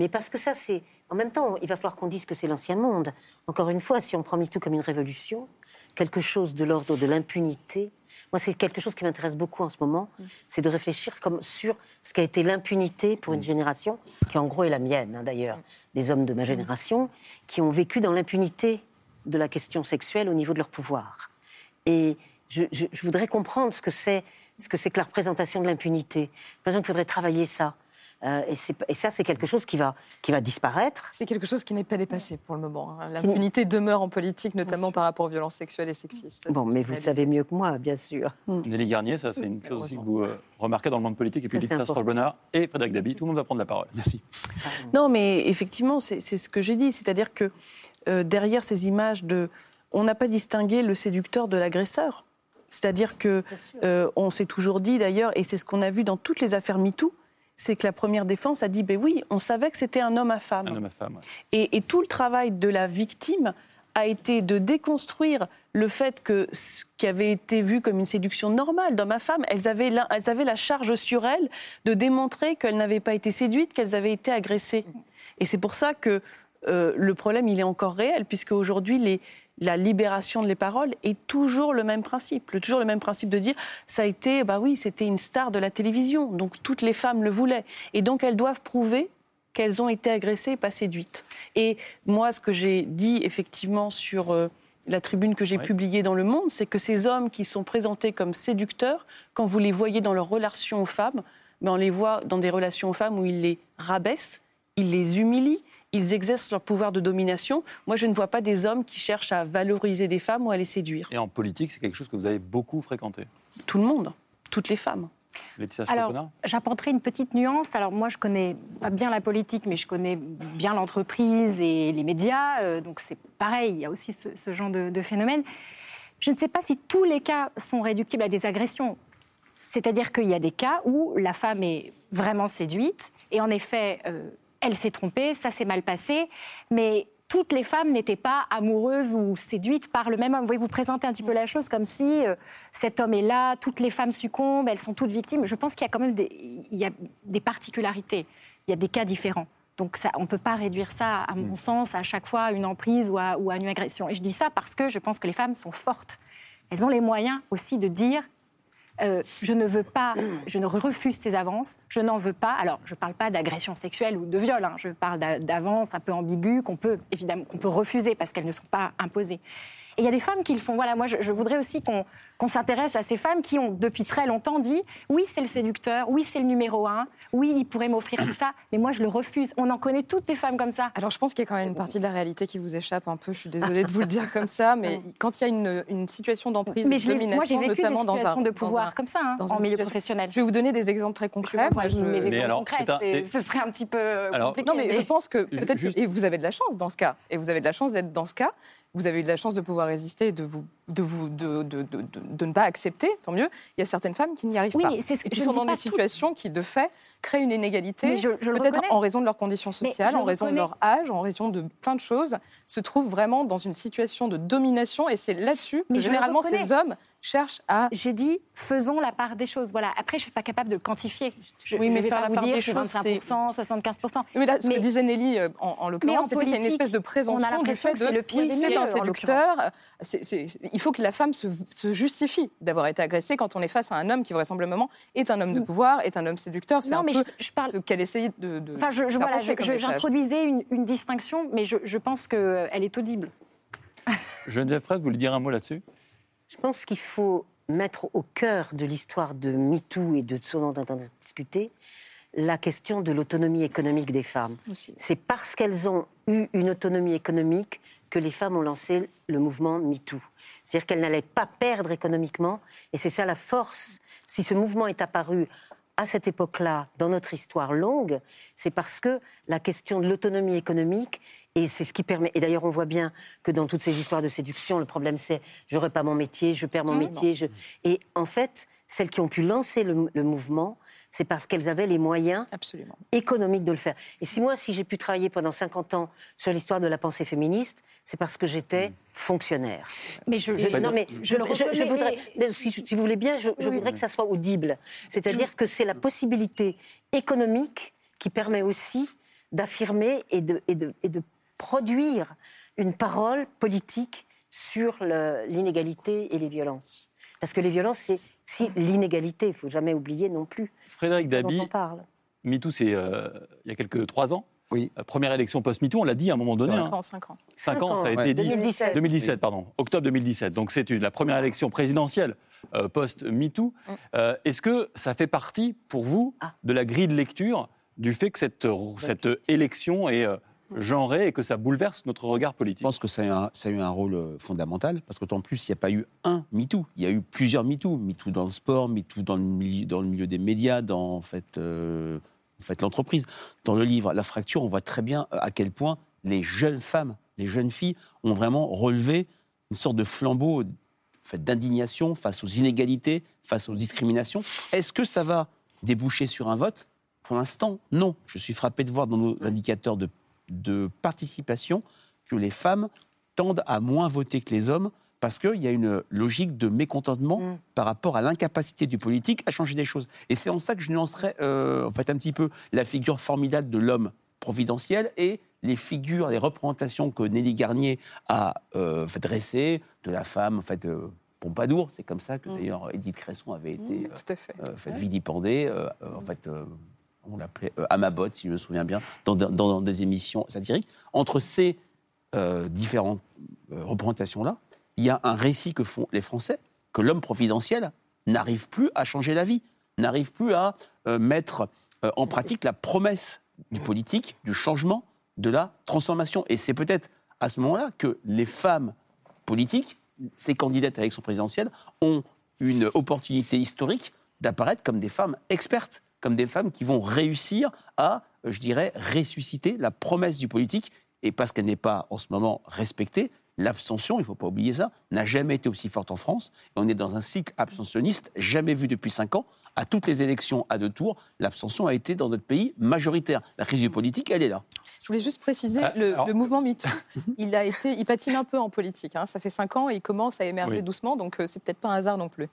Mais parce que ça, c'est. En même temps, il va falloir qu'on dise que c'est l'ancien monde. Encore une fois, si on prend MeToo comme une révolution, quelque chose de l'ordre de l'impunité. Moi, c'est quelque chose qui m'intéresse beaucoup en ce moment, c'est de réfléchir comme sur ce qu'a été l'impunité pour une génération, qui en gros est la mienne, hein, d'ailleurs, des hommes de ma génération, qui ont vécu dans l'impunité de la question sexuelle au niveau de leur pouvoir. Et je, je- je voudrais comprendre ce que c'est, ce que c'est que la représentation de l'impunité. J'ai l'impression qu'il faudrait travailler ça. Euh, et, ça, c'est quelque chose qui va, qui va disparaître. C'est quelque chose qui n'est pas dépassé pour le moment. hein. L'impunité demeure en politique, notamment par rapport aux violences sexuelles et sexistes. Ça, Bon, mais vous le savez mieux que moi, bien sûr. Nelly Garnier, ça c'est une chose aussi que vous euh, remarquez dans le monde politique, et puis Lisa. Strolbonner et Frédéric Dabi, tout le monde va prendre la parole. Merci. Non, mais effectivement, c'est c'est ce que j'ai dit. C'est-à-dire que euh, derrière ces images de. On n'a pas distingué le séducteur de l'agresseur. C'est-à-dire que euh, on s'est toujours dit d'ailleurs, et c'est ce qu'on a vu dans toutes les affaires MeToo, c'est que la première défense a dit ben oui, on savait que c'était un homme à femme. Un homme à femme. ouais. Et, et tout le travail de la victime a été de déconstruire le fait que ce qui avait été vu comme une séduction normale d'homme à femme, elles avaient, la, elles avaient la charge sur elles de démontrer qu'elles n'avaient pas été séduites, qu'elles avaient été agressées. Et c'est pour ça que euh, le problème, il est encore réel, puisque aujourd'hui, les, la libération de les paroles est toujours le même principe. Le- toujours le même principe de dire, ça a été, bah oui, c'était une star de la télévision, donc toutes les femmes le voulaient. Et donc elles doivent prouver qu'elles ont été agressées et pas séduites. Et moi, ce que j'ai dit effectivement sur euh, la tribune que j'ai publiée dans Le Monde, c'est que ces hommes qui sont présentés comme séducteurs, quand vous les voyez dans leurs relations aux femmes, ben on les voit dans des relations aux femmes où ils les rabaissent, ils les humilient, ils exercent leur pouvoir de domination. Moi, je ne vois pas des hommes qui cherchent à valoriser des femmes ou à les séduire. Et en politique, c'est quelque chose que vous avez beaucoup fréquenté. Tout le monde, toutes les femmes. Laetitia Alors, j'apporterai une petite nuance. Alors, moi, je connais pas bien la politique, mais je connais bien l'entreprise et les médias. euh, donc, c'est pareil, il y a aussi ce, ce genre de, de phénomène. Je ne sais pas si tous les cas sont réductibles à des agressions. C'est-à-dire qu'il y a des cas où la femme est vraiment séduite et en effet, euh, elle s'est trompée, ça s'est mal passé, mais toutes les femmes n'étaient pas amoureuses ou séduites par le même homme. Vous voyez, vous présentez un petit peu la chose comme si euh, cet homme est là, toutes les femmes succombent, elles sont toutes victimes. Je pense qu'il y a quand même des, il y a des particularités, il y a des cas différents. Donc ça, on ne peut pas réduire ça, à mon sens, à chaque fois à une emprise ou à, ou à une agression. Et je dis ça parce que je pense que les femmes sont fortes. Elles ont les moyens aussi de dire euh, je ne veux pas, je ne refuse ces avances, je n'en veux pas. Alors, je ne parle pas d'agression sexuelle ou de viol, hein, je parle d'a- d'avances un peu ambiguës qu'on peut évidemment qu'on peut refuser parce qu'elles ne sont pas imposées. Et il y a des femmes qui le font. Voilà, moi, je voudrais aussi qu'on qu'on s'intéresse à ces femmes qui ont depuis très longtemps dit oui, c'est le séducteur, oui, c'est le numéro un, oui, il pourrait m'offrir tout ça, mais moi, je le refuse. On en connaît toutes des femmes comme ça. Alors je pense qu'il y a quand même une partie de la réalité qui vous échappe un peu. Je suis désolée de vous le dire comme ça, mais quand il y a une, une situation d'emprise, Mais de je l'ai- moi, domination, vécu des notamment dans un situations de dans pouvoir un- comme ça, hein, dans en milieu situation- professionnel. Je vais vous donner des exemples très concrets. Moi, je- Mes exemples alors, concrets, un- ce serait un petit peu Alors- compliqué. Non, mais, je pense que peut-être Juste- que- et vous avez de la chance dans ce cas, et vous avez de la chance d'être dans ce cas. Vous avez eu de la chance de pouvoir résister, et de vous, de vous, de, de, de, de- ne pas accepter, tant mieux. Il y a certaines femmes qui n'y arrivent Oui, pas, mais ce que- et qui sont dans des situations qui, de fait, créent une inégalité. Peut-être en raison de leurs conditions sociales, en raison de leur âge, en raison de plein de choses, se trouvent vraiment dans une situation de domination. Et c'est là-dessus que généralement ces hommes cherchent à. J'ai dit, faisons la part des choses. Voilà. Après, je ne suis pas capable de le quantifier. Je, Oui, je mais vais faire pas la vous part dire des c'est choses, 25%, 75%. Mais là, ce Mais- que disait Nelly, euh, en, l'occurrence, c'était qu'il y a une espèce de on a présomption du l'impression fait que de c'est le pire oui, c'est un séducteur. euh, c'est- c'est- il faut que la femme se, se justifie d'avoir été agressée quand on est face à un homme qui vraisemblablement est un homme de pouvoir, est un homme séducteur. C'est un mais peu je- je parle- ce qu'elle essayait de, de Enfin, je, je- faire voilà, j'introduisais une, une distinction, mais je, je pense qu'elle est audible. Geneviève Fred, vous voulez dire un mot là-dessus Je pense qu'il faut mettre au cœur de l'histoire de MeToo et de ce dont on de discuter la question de l'autonomie économique des femmes. C'est parce qu'elles ont eu une autonomie économique que les femmes ont lancé le mouvement MeToo. C'est-à-dire qu'elles n'allaient pas perdre économiquement, et c'est ça la force. Si ce mouvement est apparu à cette époque-là, dans notre histoire longue, c'est parce que la question de l'autonomie économique Et c'est ce qui permet. Et d'ailleurs, on voit bien que dans toutes ces histoires de séduction, le problème c'est j'aurai pas mon métier, je perds mon métier. Je... Et en fait, celles qui ont pu lancer le, le mouvement, c'est parce qu'elles avaient les moyens Absolument. économiques de le faire. Et si moi, si j'ai pu travailler pendant 50 ans sur l'histoire de la pensée féministe, c'est parce que j'étais fonctionnaire. Mais je, Je- non, mais je, voudrais, mais- mais si, si vous voulez bien, je, je Oui. voudrais que ça soit audible. C'est-à-dire que c'est la possibilité économique qui permet aussi d'affirmer et de, et, de, et de produire une parole politique sur le- l'inégalité et les violences. Parce que les violences, c'est aussi l'inégalité, il ne faut jamais oublier non plus. Frédéric Dabi, on parle. MeToo, c'est euh, il y a quelques trois ans. Oui. La première élection post-MeToo, on l'a dit à un moment donné. Cinq hein. ans, cinq ans. Cinq ans, ça a Ouais. été dit. 2017. 2017, pardon. Octobre 2017. Donc c'est la première élection présidentielle euh, post-MeToo. Euh, Est-ce que ça fait partie, pour vous, de la grille de lecture du fait que cette, cette élection est euh, genrée et que ça bouleverse notre regard politique Je pense que ça a eu un, ça a eu un rôle euh, fondamental, parce qu'en plus, il n'y a pas eu un MeToo, il y a eu plusieurs MeToo. MeToo dans le sport, MeToo dans le milieu, dans le milieu des médias, dans en fait, euh, en fait, l'entreprise. Dans le livre La fracture, on voit très bien euh, à quel point les jeunes femmes, les jeunes filles ont vraiment relevé une sorte de flambeau d'indignation face aux inégalités, face aux discriminations. Est-ce que ça va déboucher sur un vote? Pour l'instant, non. Je suis frappé de voir dans nos indicateurs de, de participation que les femmes tendent à moins voter que les hommes parce qu'il y a une logique de mécontentement par rapport à l'incapacité du politique à changer des choses. Et c'est en ça que je nuancerais euh, en fait, un petit peu la figure formidable de l'homme providentiel et les figures, les représentations que Nelly Garnier a euh, fait dressées de la femme en fait, euh, Pompadour. C'est comme ça que d'ailleurs Edith Cresson avait été euh, Tout à fait. euh, fait vilipendée. en fait, on l'appelait euh, Amabot, si je me souviens bien, dans, des émissions satiriques. Entre ces euh, différentes euh, représentations-là, il y a un récit que font les Français, que l'homme providentiel n'arrive plus à changer la vie, n'arrive plus à euh, mettre en pratique la promesse du politique, du changement, de la transformation. Et c'est peut-être à ce moment-là que les femmes politiques, ces candidates à l'élection présidentielle, ont une opportunité historique d'apparaître comme des femmes expertes, comme des femmes qui vont réussir à, euh, je dirais, ressusciter la promesse du politique. Et parce qu'elle n'est pas en ce moment respectée, l'abstention, il ne faut pas oublier ça, n'a jamais été aussi forte en France. Et on est dans un cycle abstentionniste jamais vu depuis cinq ans. À toutes les élections à deux tours, l'abstention a été dans notre pays majoritaire. La crise du politique, elle est là. Je voulais juste préciser, Ah, le, alors- le mouvement MeToo, il, a été, il patine un peu en politique. hein. Ça fait cinq ans et il commence à émerger Oui. doucement, donc euh, c'est peut-être pas un hasard non plus.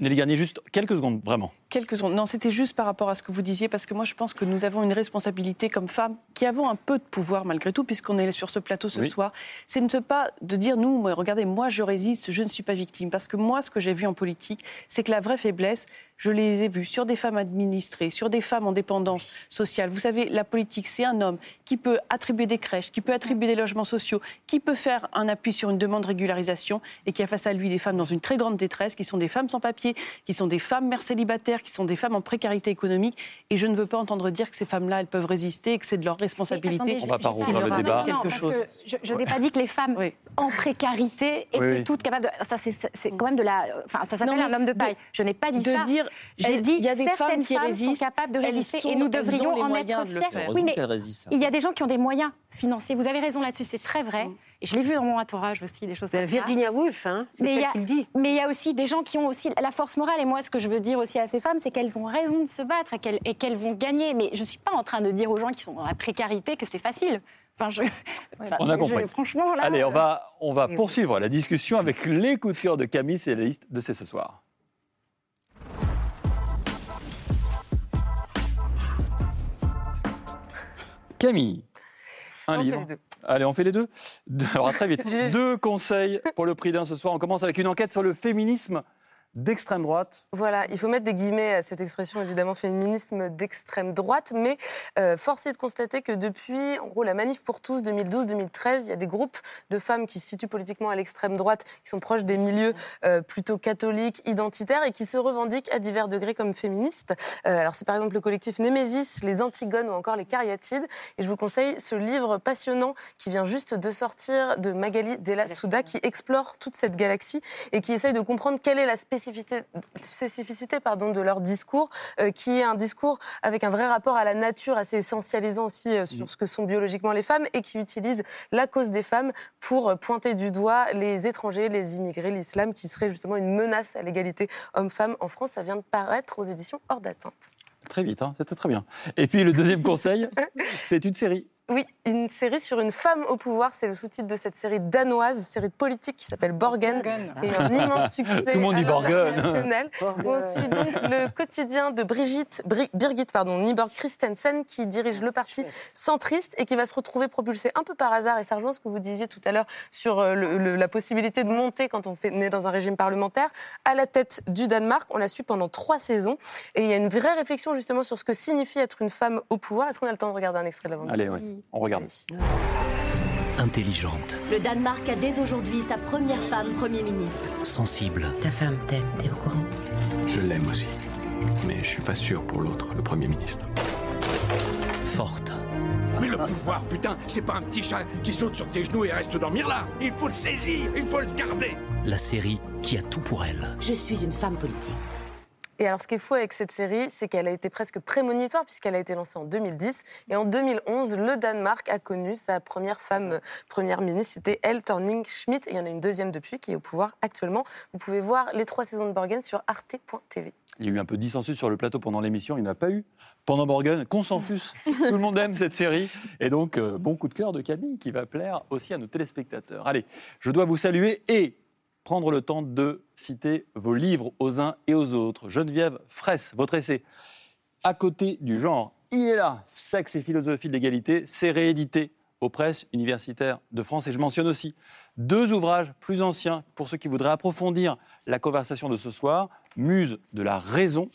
Nelly Garnier, juste quelques secondes, vraiment. Quelques secondes. Non, c'était juste par rapport à ce que vous disiez, parce que moi, je pense que nous avons une responsabilité comme femmes qui avons un peu de pouvoir malgré tout, puisqu'on est sur ce plateau ce Oui. soir. C'est de ne pas de dire nous, regardez, moi, je résiste, je ne suis pas victime. Parce que moi, ce que j'ai vu en politique, c'est que la vraie faiblesse, je les ai vues sur des femmes administrées, sur des femmes en dépendance sociale. Vous savez, la politique, c'est un homme qui peut attribuer des crèches, qui peut attribuer des logements sociaux, qui peut faire un appui sur une demande de régularisation et qui a face à lui des femmes dans une très grande détresse, qui sont des femmes sans papier, qui sont des femmes mères célibataires, qui sont des femmes en précarité économique. Et je ne veux pas entendre dire que ces femmes-là, elles peuvent résister et que c'est de leur responsabilité. Attendez, On va pas je- je- rouvrir le débat. non, Quelque parce chose. que Je, je n'ai pas dit que les femmes en précarité étaient Oui, oui. toutes capables de. Ça, c'est quand même de la. Enfin, ça s'appelle un homme de de- paille. Je n'ai pas dit de ça. dire, J'ai dit il y a des certaines femmes qui sont résistent, capables de résister sont- et nous devrions en être fiers. Oui, mais il y a des gens qui ont des moyens financiers. Vous avez raison là-dessus, c'est très vrai. Mm. Et je l'ai vu dans mon entourage aussi, des choses Ben, comme ça. Virginia Woolf, hein, c'est elle qui le dit. Mais il y a aussi des gens qui ont aussi la force morale. Et moi, ce que je veux dire aussi à ces femmes, c'est qu'elles ont raison de se battre et qu'elles, vont gagner. Mais je ne suis pas en train de dire aux gens qui sont dans la précarité que c'est facile. Enfin, je, enfin, On a je- compris. franchement, là. Allez, on euh, va, on va oui. poursuivre la discussion avec les coups de cœur de Camille, c'est la liste de C'est ce soir. Camille, un On livre. Allez, on fait les deux Deux- Alors, à très vite. Deux conseils pour le prix d'un ce soir. On commence avec une enquête sur le féminisme d'extrême droite. Voilà, il faut mettre des guillemets à cette expression, évidemment, féminisme d'extrême droite, mais euh, force est de constater que depuis, en gros, la manif pour tous 2012-2013, il y a des groupes de femmes qui se situent politiquement à l'extrême droite, qui sont proches des milieux euh, plutôt catholiques, identitaires, et qui se revendiquent à divers degrés comme féministes. Euh, alors c'est par exemple le collectif Némésis, les Antigones ou encore les Cariatides, et je vous conseille ce livre passionnant qui vient juste de sortir de Magali Della Souda, qui explore toute cette galaxie et qui essaye de comprendre quelle est la spécificité spécificité, spécificité pardon, de leur discours, euh, qui est un discours avec un vrai rapport à la nature, assez essentialisant aussi euh, sur ce que sont biologiquement les femmes, et qui utilise la cause des femmes pour euh, pointer du doigt les étrangers, les immigrés, l'islam, qui serait justement une menace à l'égalité homme-femme en France. Ça vient de paraître aux éditions Hors d'atteinte. Très vite, hein, c'était très bien. Et puis le deuxième conseil, c'est une série. Oui, une série sur une femme au pouvoir. C'est le sous-titre de cette série danoise, série de politique qui s'appelle Borgen. Et un immense succès. Tout le monde dit Borgen. On suit donc le quotidien de Brigitte, Bri- Birgit pardon, Nyborg Christensen qui dirige le parti centriste et qui va se retrouver propulsé un peu par hasard. Et ça rejoint ce que vous disiez tout à l'heure sur euh, le- le- la possibilité de monter quand on fait, naît dans un régime parlementaire à la tête du Danemark. On la suit pendant trois saisons. Et il y a une vraie réflexion justement sur ce que signifie être une femme au pouvoir. Est-ce qu'on a le temps de regarder un extrait de la bande Allez, ouais, on regarde. Intelligente, Le Danemark a dès aujourd'hui sa première femme Premier ministre. sensible, Ta femme t'aime, t'es au courant? Je l'aime aussi. Mais je suis pas sûr pour l'autre, le Premier ministre. forte, Mais le pouvoir, putain, c'est pas un petit chat qui saute sur tes genoux et reste dormir là. Il faut le saisir, il faut le garder. la série qui a tout pour elle. Je suis une femme politique. Et alors, ce qui est fou avec cette série, c'est qu'elle a été presque prémonitoire puisqu'elle a été lancée en 2010. Et en 2011, le Danemark a connu sa première femme euh, première ministre. C'était Elle Thorning-Schmidt. Et il y en a une deuxième depuis qui est au pouvoir actuellement. Vous pouvez voir les trois saisons de Borgen sur arte.tv. Il y a eu un peu de dissensus sur le plateau pendant l'émission, il n'y en a pas eu. Pendant Borgen, qu'on s'en fusse. Tout le monde aime cette série. Et donc, euh, bon coup de cœur de Camille qui va plaire aussi à nos téléspectateurs. Allez, je dois vous saluer et prendre le temps de citer vos livres aux uns et aux autres. Geneviève Fraisse, votre essai À côté du genre, il est là, Sexe et philosophie de l'égalité, c'est réédité aux presses universitaires de France. Et je mentionne aussi deux ouvrages plus anciens pour ceux qui voudraient approfondir la conversation de ce soir, Muse de la raison.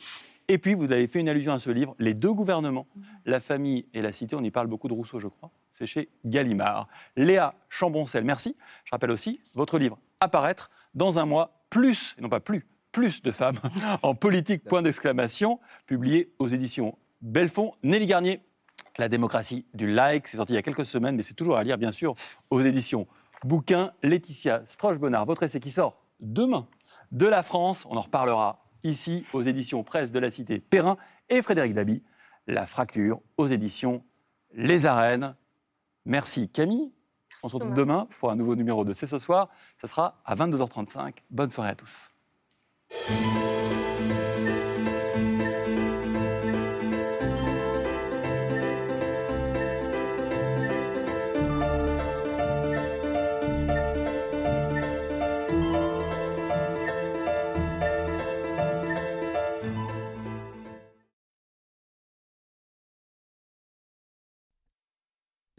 Et puis, vous avez fait une allusion à ce livre, Les deux gouvernements, la famille et la cité. On y parle beaucoup de Rousseau, je crois. C'est chez Gallimard. Léa Chamboncel, merci. Je rappelle aussi votre livre Apparaître dans un mois, plus, non pas plus, plus de femmes en politique, point d'exclamation, publié aux éditions Belfond. Nelly Garnier, La démocratie du like, c'est sorti il y a quelques semaines, mais c'est toujours à lire, bien sûr, aux éditions Bouquin. Laetitia Stroche-Bonnard, votre essai qui sort demain de la France, on en reparlera ici aux éditions Presse de la Cité Perrin et Frédéric Dabi, La fracture aux éditions Les Arènes. Merci Camille. On se retrouve demain pour un nouveau numéro de C'est ce soir. Ça sera à 22h35. Bonne soirée à tous.